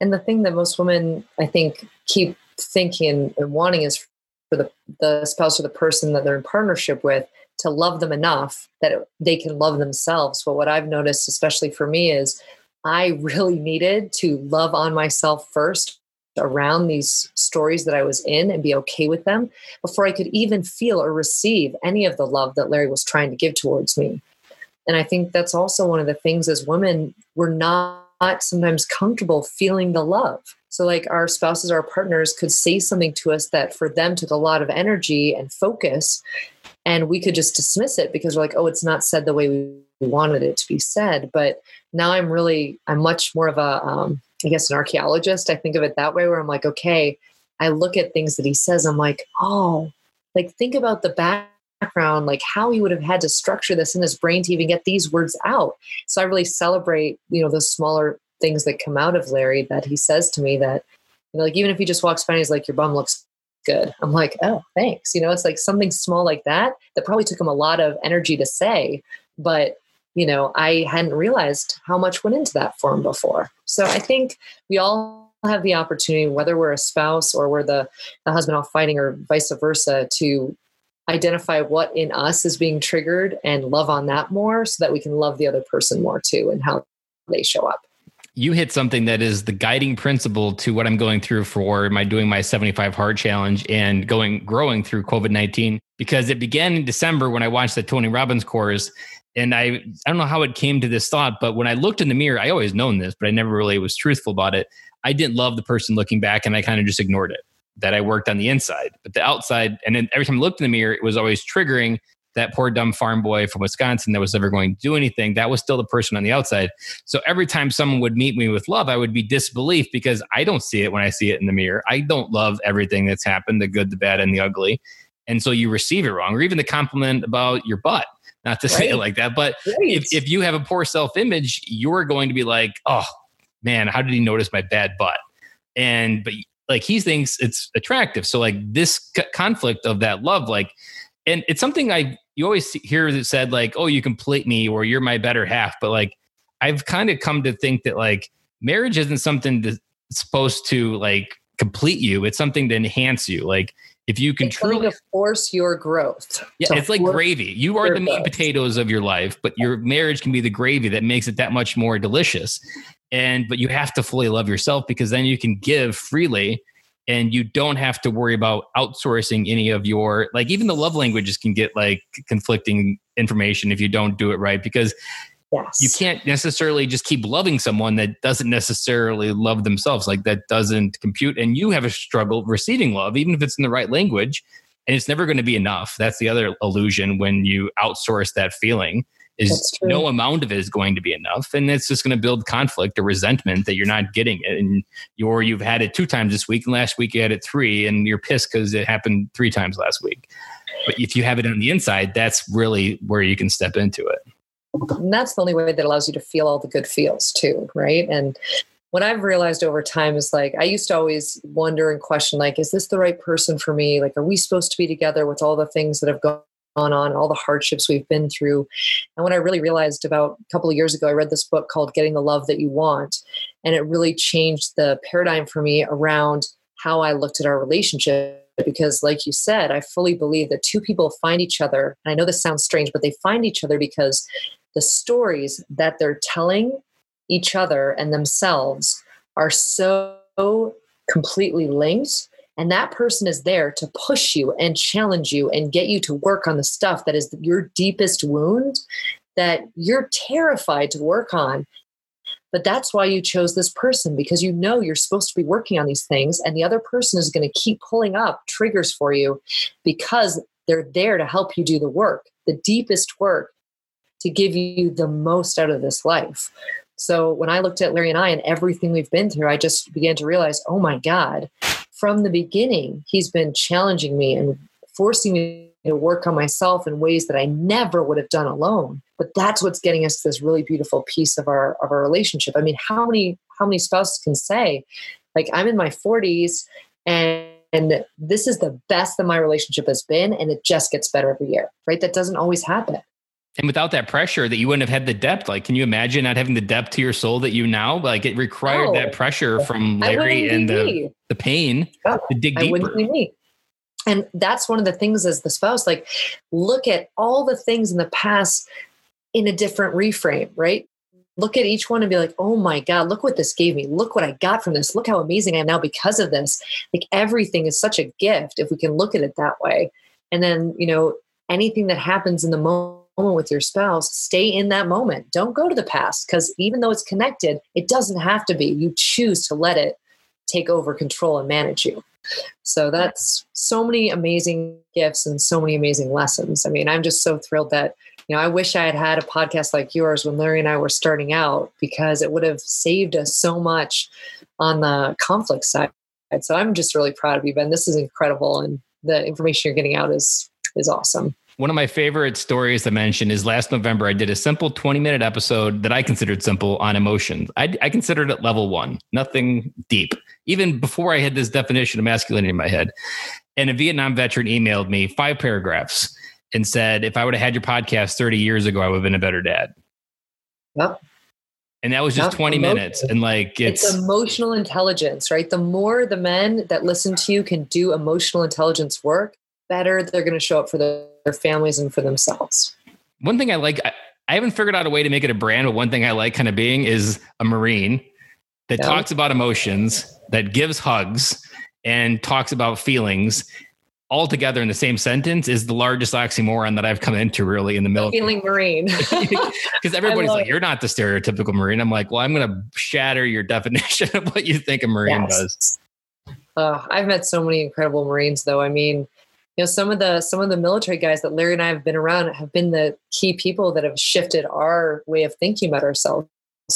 And the thing that most women, I think, keep thinking and wanting is for the, the spouse or the person that they're in partnership with to love them enough that they can love themselves. But what I've noticed, especially for me, is I really needed to love on myself first around these stories that I was in and be okay with them before I could even feel or receive any of the love that Larry was trying to give towards me. And I think that's also one of the things as women, we're not sometimes comfortable feeling the love. So, like our spouses, our partners could say something to us that for them took a lot of energy and focus and we could just dismiss it because we're like oh it's not said the way we wanted it to be said but now i'm really i'm much more of a um, I guess an archaeologist i think of it that way where i'm like okay i look at things that he says i'm like oh like think about the background like how he would have had to structure this in his brain to even get these words out so i really celebrate you know the smaller things that come out of larry that he says to me that you know like even if he just walks by and he's like your bum looks good. I'm like, oh, thanks. You know, it's like something small like that that probably took him a lot of energy to say, but you know, I hadn't realized how much went into that form before. So I think we all have the opportunity, whether we're a spouse or we're the, the husband off fighting or vice versa, to identify what in us is being triggered and love on that more so that we can love the other person more too and how they show up you hit something that is the guiding principle to what I'm going through for my doing my 75 hard challenge and going growing through COVID-19 because it began in December when I watched the Tony Robbins course and I I don't know how it came to this thought but when I looked in the mirror I always known this but I never really was truthful about it I didn't love the person looking back and I kind of just ignored it that I worked on the inside but the outside and then every time I looked in the mirror it was always triggering that poor dumb farm boy from Wisconsin that was never going to do anything. That was still the person on the outside. So every time someone would meet me with love, I would be disbelief because I don't see it when I see it in the mirror. I don't love everything that's happened the good, the bad, and the ugly. And so you receive it wrong, or even the compliment about your butt. Not to right. say it like that, but right. if, if you have a poor self image, you're going to be like, oh man, how did he notice my bad butt? And, but like he thinks it's attractive. So, like this c- conflict of that love, like, and it's something I you always hear that said like, "Oh, you complete me," or "You're my better half." But like, I've kind of come to think that like marriage isn't something that's supposed to like complete you. It's something to enhance you. Like if you can it's truly force your growth. Yeah, it's like gravy. You are the meat and potatoes of your life, but your marriage can be the gravy that makes it that much more delicious. And but you have to fully love yourself because then you can give freely and you don't have to worry about outsourcing any of your like even the love languages can get like conflicting information if you don't do it right because yes. you can't necessarily just keep loving someone that doesn't necessarily love themselves like that doesn't compute and you have a struggle receiving love even if it's in the right language and it's never going to be enough. That's the other illusion when you outsource that feeling is no amount of it is going to be enough and it's just going to build conflict or resentment that you're not getting it and you're you've had it two times this week and last week you had it three and you're pissed because it happened three times last week. But if you have it on the inside that's really where you can step into it and that's the only way that allows you to feel all the good feels too right? And what I've realized over time is like I used to always wonder and question like is this the right person for me? Like are we supposed to be together with all the things that have gone on all the hardships we've been through? And what I really realized about a couple of years ago I read this book called Getting the Love That You Want and it really changed the paradigm for me around how I looked at our relationship because like you said I fully believe that two people find each other and I know this sounds strange but they find each other because the stories that they're telling each other and themselves are so completely linked and that person is there to push you and challenge you and get you to work on the stuff that is your deepest wound that you're terrified to work on but that's why you chose this person because you know you're supposed to be working on these things and the other person is going to keep pulling up triggers for you because they're there to help you do the work the deepest work to give you the most out of this life. So when I looked at Larry and I and everything we've been through, I just began to realize, oh my God, from the beginning, he's been challenging me and forcing me to work on myself in ways that I never would have done alone. But that's what's getting us to this really beautiful piece of our of our relationship. I mean, how many how many spouses can say, like, I'm in my 40s and and this is the best that my relationship has been and it just gets better every year right that doesn't always happen and without that pressure that you wouldn't have had the depth like can you imagine not having the depth to your soul that you now like it required no. that pressure from larry and the, the pain oh, to dig deeper wouldn't be me. And that's one of the things as the spouse like look at all the things in the past in a different reframe right? Look at each one and be like oh my god look what this gave me. Look what i got from this. Look how amazing i am now because of this. Like everything is such a gift if we can look at it that way. And then you know anything that happens in the moment with your spouse, stay in that moment. Don't go to the past because even though it's connected, it doesn't have to be. You choose to let it take over control and manage you. So that's so many amazing gifts and so many amazing lessons. I mean, I'm just so thrilled that, you know, I wish I had had a podcast like yours when Larry and I were starting out because it would have saved us so much on the conflict side. So I'm just really proud of you, Ben. This is incredible. And the information you're getting out is is awesome. One of my favorite stories to mention is last November, I did a simple 20 minute episode that I considered simple on emotions. I, I considered it level one, nothing deep, even before I had this definition of masculinity in my head. And a Vietnam veteran emailed me five paragraphs and said, if I would have had your podcast 30 years ago, I would have been a better dad. Yep. And that was just 20 emotional. minutes. And like it's, it's, emotional intelligence, right? The more the men that listen to you can do emotional intelligence work, better they're going to show up for the, their families and for themselves. One thing I like, I, I, haven't figured out a way to make it a brand, but one thing I like kind of being is a Marine that yeah. talks about emotions, that gives hugs, and talks about feelings all together in the same sentence is the largest oxymoron that I've come into really in the military. Feeling Marine. Because everybody's like, it. you're not the stereotypical Marine. I'm like, well, I'm going to shatter your definition of what you think a Marine yes. does. Uh, I've met so many incredible Marines, though. I mean, you know some of the some of the military guys that larry and i have been around have been the key people that have shifted our way of thinking about ourselves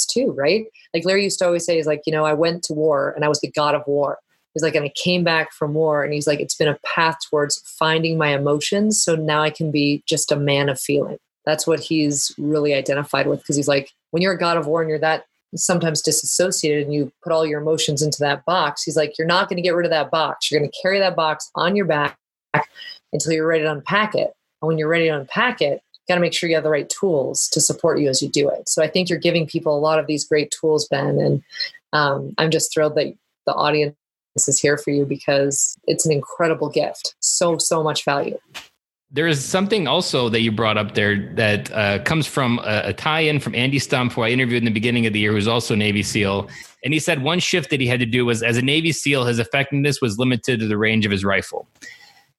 too right? Like larry used to always say is like you know i went to war and i was the god of war. He's like and i came back from war and he's like it's been a path towards finding my emotions so now i can be just a man of feeling. That's what he's really identified with because he's like when you're a god of war and you're that sometimes disassociated and you put all your emotions into that box he's like you're not going to get rid of that box. You're going to carry that box on your back until you're ready to unpack it. And when you're ready to unpack it, you got to make sure you have the right tools to support you as you do it. So I think you're giving people a lot of these great tools, Ben. And um, I'm just thrilled that the audience is here for you because it's an incredible gift. So, so much value. There is something also that you brought up there that uh, comes from a, a tie in from Andy Stumpf, who I interviewed in the beginning of the year, who's also Navy SEAL. And he said one shift that he had to do was as a Navy SEAL, his effectiveness was limited to the range of his rifle.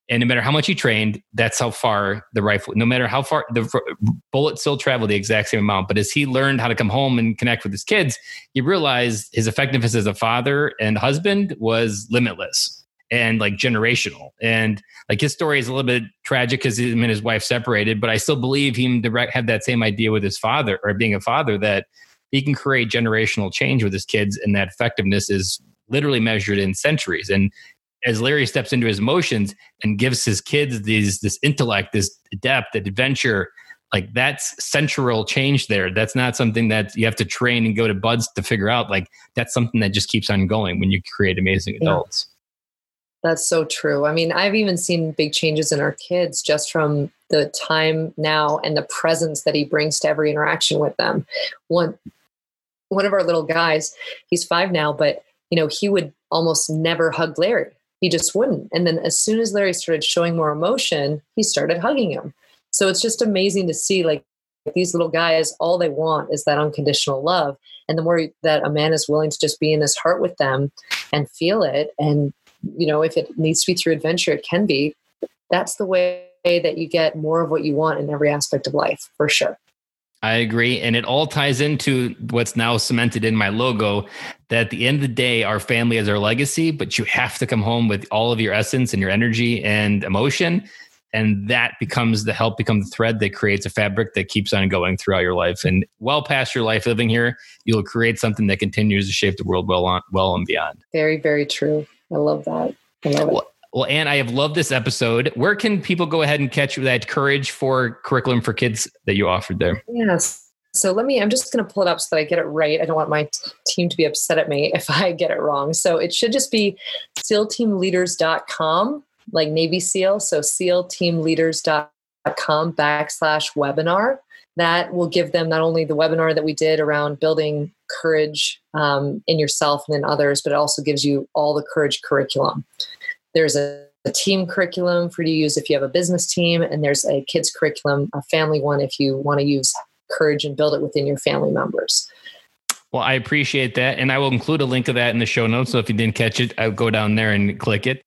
And no matter how much he trained, that's how far the rifle, no matter how far the bullet still traveled the exact same amount. But as he learned how to come home and connect with his kids, he realized his effectiveness as a father and husband was limitless. and like generational. And like his story is a little bit tragic because him and his wife separated, but I still believe him direct had that same idea with his father or being a father that he can create generational change with his kids, and that effectiveness is literally measured in centuries. And as Larry steps into his emotions and gives his kids these this intellect, this depth, adventure, like that's central change there. That's not something that you have to train and go to BUD/S to figure out. Like that's something that just keeps on going when you create amazing adults. Yeah. That's so true. I mean, I've even seen big changes in our kids just from the time now and the presence that he brings to every interaction with them. One one of our little guys, he's 5 now, but you know, he would almost never hug Larry. He just wouldn't. And then as soon as Larry started showing more emotion, he started hugging him. So it's just amazing to see like these little guys, all they want is that unconditional love. And the more that a man is willing to just be in his heart with them and feel it, and you know, if it needs to be through adventure, it can be. That's the way that you get more of what you want in every aspect of life, for sure. I agree. And it all ties into what's now cemented in my logo that at the end of the day, our family is our legacy, but you have to come home with all of your essence and your energy and emotion. And that becomes the help become the thread that creates a fabric that keeps on going throughout your life. And well past your life living here, you'll create something that continues to shape the world well on well and beyond. Very, very true. I love that. I love well, well, Anne, I have loved this episode. Where can people go ahead and catch that courage for curriculum for kids that you offered there? Yes. So let me, I'm just going to pull it up so that I get it right. I don't want my t- team to be upset at me if I get it wrong. So it should just be sealteamleaders.com, like Navy SEAL. So sealteamleaders.com backslash webinar. That will give them not only the webinar that we did around building courage um, in yourself and in others, but it also gives you all the courage curriculum. There's a, a team curriculum for you to use if you have a business team, and there's a kids curriculum, a family one if you want to use courage and build it within your family members. Well, I appreciate that. And I will include a link of that in the show notes. So if you didn't catch it, I'll go down there and click it.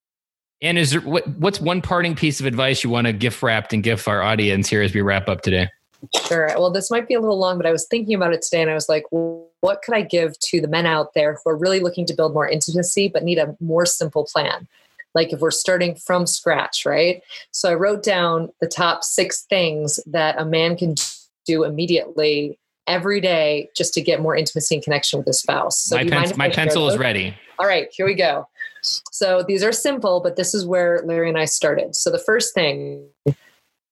And is there what, what's one parting piece of advice you want to gift wrapped and give our audience here as we wrap up today? Sure. Well, this might be a little long, but I was thinking about it today and I was like, well, what could I give to the men out there who are really looking to build more intimacy but need a more simple plan? Like if we're starting from scratch, right? So I wrote down the top six things that a man can do immediately every day just to get more intimacy and connection with his spouse. So my, pen- my pencil is ready. All right, here we go. So these are simple, but this is where Larry and I started. So the first thing,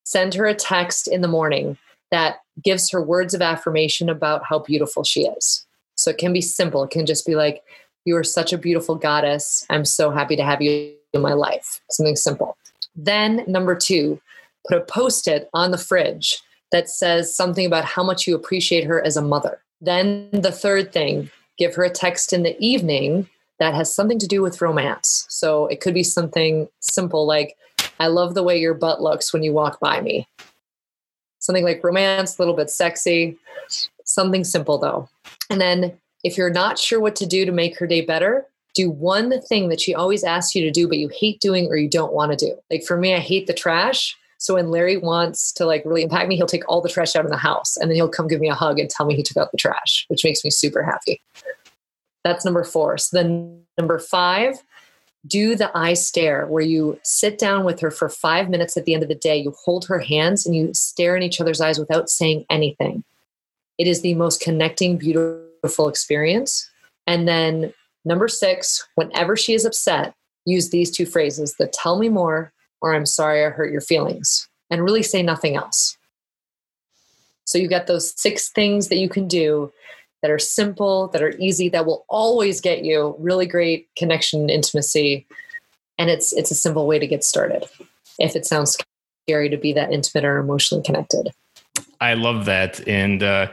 send her a text in the morning that gives her words of affirmation about how beautiful she is. So it can be simple. It can just be like, you are such a beautiful goddess. I'm so happy to have you in my life. Something simple. Then, number two, put a post it on the fridge that says something about how much you appreciate her as a mother. Then, the third thing, give her a text in the evening that has something to do with romance. So it could be something simple like, I love the way your butt looks when you walk by me. Something like romance, a little bit sexy, something simple though. And then if you're not sure what to do to make her day better, do one thing that she always asks you to do, but you hate doing or you don't want to do. Like for me, I hate the trash. So when Larry wants to like really impact me, he'll take all the trash out of the house and then he'll come give me a hug and tell me he took out the trash, which makes me super happy. That's number four. So then number five, do the eye stare where you sit down with her for five minutes at the end of the day. You hold her hands and you stare in each other's eyes without saying anything. It is the most connecting, beautiful experience. And then Number six, whenever she is upset, use these two phrases the tell me more or I'm sorry I hurt your feelings, and really say nothing else. So you've got those six things that you can do that are simple, that are easy, that will always get you really great connection and intimacy. And it's it's a simple way to get started. If it sounds scary to be that intimate or emotionally connected. I love that. And uh,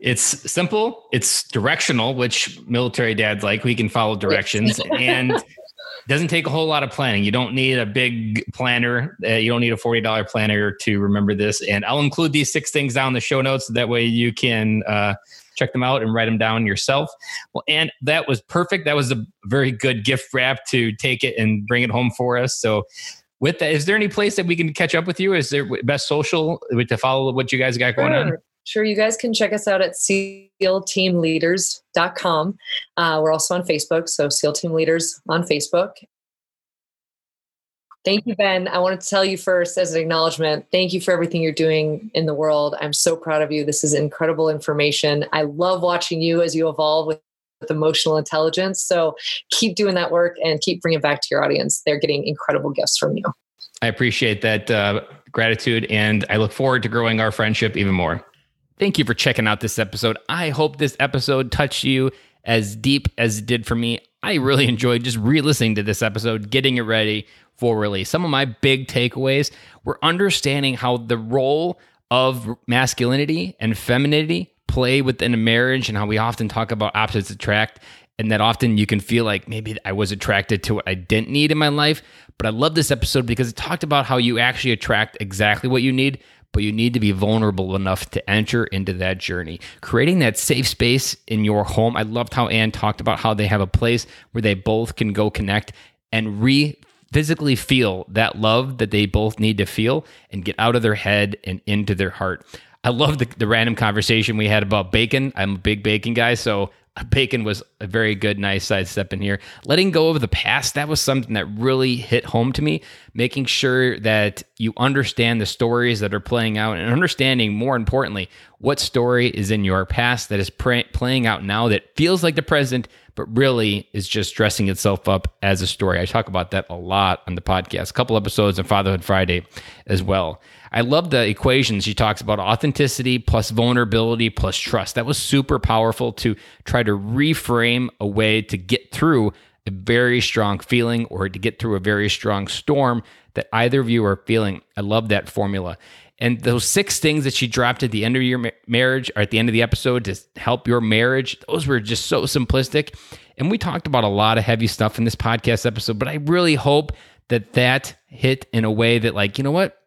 it's simple, it's directional, which military dads like. We can follow directions Anne doesn't take a whole lot of planning. You don't need a big planner. Uh, you don't need a $40 planner to remember this. And I'll include these six things down in the show notes. So That way you can uh, check them out and write them down yourself. Well, and that was perfect. That was a very good gift wrap to take it and bring it home for us. So with that, is there any place that we can catch up with you? Is there best social to follow what you guys got going sure. on? Sure, you guys can check us out at sealteamleaders.com. Uh, we're also on Facebook, so SEAL Team Leaders on Facebook. Thank you, Ben. I want to tell you first as an acknowledgement, thank you for everything you're doing in the world. I'm so proud of you. This is incredible information. I love watching you as you evolve with, with emotional intelligence. So keep doing that work and keep bringing back to your audience. They're getting incredible gifts from you. I appreciate that uh, gratitude and I look forward to growing our friendship even more. Thank you for checking out this episode. I hope this episode touched you as deep as it did for me. I really enjoyed just re listening to this episode, getting it ready for release. Some of my big takeaways were understanding how the role of masculinity and femininity play within a marriage and how we often talk about opposites attract and that often you can feel like maybe I was attracted to what I didn't need in my life. But I love this episode because it talked about how you actually attract exactly what you need, but you need to be vulnerable enough to enter into that journey. Creating that safe space in your home. I loved how Anne talked about how they have a place where they both can go connect and re physically feel that love that they both need to feel and get out of their head and into their heart. I love the, the random conversation we had about bacon. I'm a big bacon guy, so bacon was a very good, nice side step in here. Letting go of the past, that was something that really hit home to me. Making sure that you understand the stories that are playing out and understanding, more importantly, what story is in your past that is playing out now that feels like the present, but really is just dressing itself up as a story. I talk about that a lot on the podcast, a couple episodes on Fatherhood Friday as well. I love the equations she talks about authenticity plus vulnerability plus trust. That was super powerful to try to reframe a way to get through a very strong feeling or to get through a very strong storm that either of you are feeling. I love that formula. And those six things that she dropped at the end of your ma- marriage or at the end of the episode to help your marriage, those were just so simplistic. And we talked about a lot of heavy stuff in this podcast episode, but I really hope that that hit in a way that, like, you know what?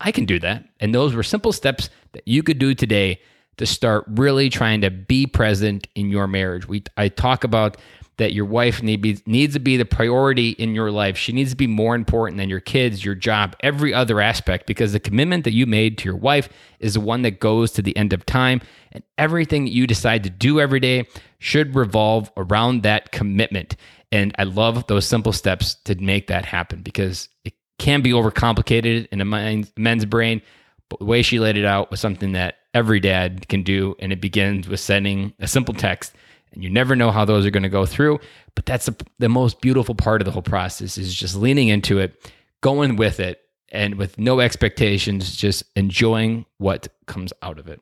I can do that. And those were simple steps that you could do today to start really trying to be present in your marriage. We I talk about that your wife need be, needs to be the priority in your life. She needs to be more important than your kids, your job, every other aspect because the commitment that you made to your wife is the one that goes to the end of time and everything that you decide to do every day should revolve around that commitment. And I love those simple steps to make that happen because it can be overcomplicated in a men's brain. But the way she laid it out was something that every dad can do. And it begins with sending a simple text. And you never know how those are going to go through. But that's the, the most beautiful part of the whole process is just leaning into it, going with it, and with no expectations, just enjoying what comes out of it.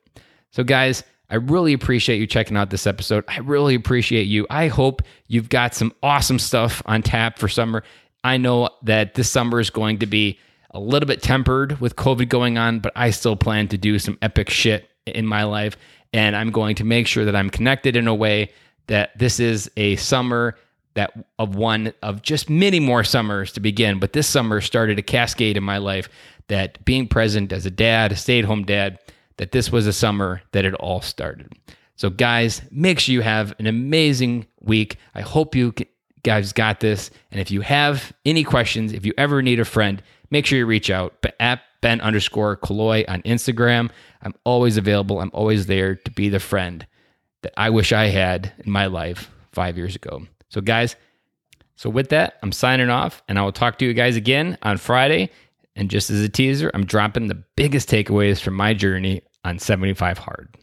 So, guys, I really appreciate you checking out this episode. I really appreciate you. I hope you've got some awesome stuff on tap for summer. I know that this summer is going to be a little bit tempered with COVID going on, but I still plan to do some epic shit in my life. And I'm going to make sure that I'm connected in a way that this is a summer that of one of just many more summers to begin. But this summer started a cascade in my life that being present as a dad, a stay at home dad, that this was a summer that it all started. So, guys, make sure you have an amazing week. I hope you guys got this. And if you have any questions, if you ever need a friend, make sure you reach out But at Ben underscore Killoy on Instagram. I'm always available. I'm always there to be the friend that I wish I had in my life five years ago. So, guys, so with that, I'm signing off and I will talk to you guys again on Friday. And just as a teaser, I'm dropping the biggest takeaways from my journey on 75 Hard.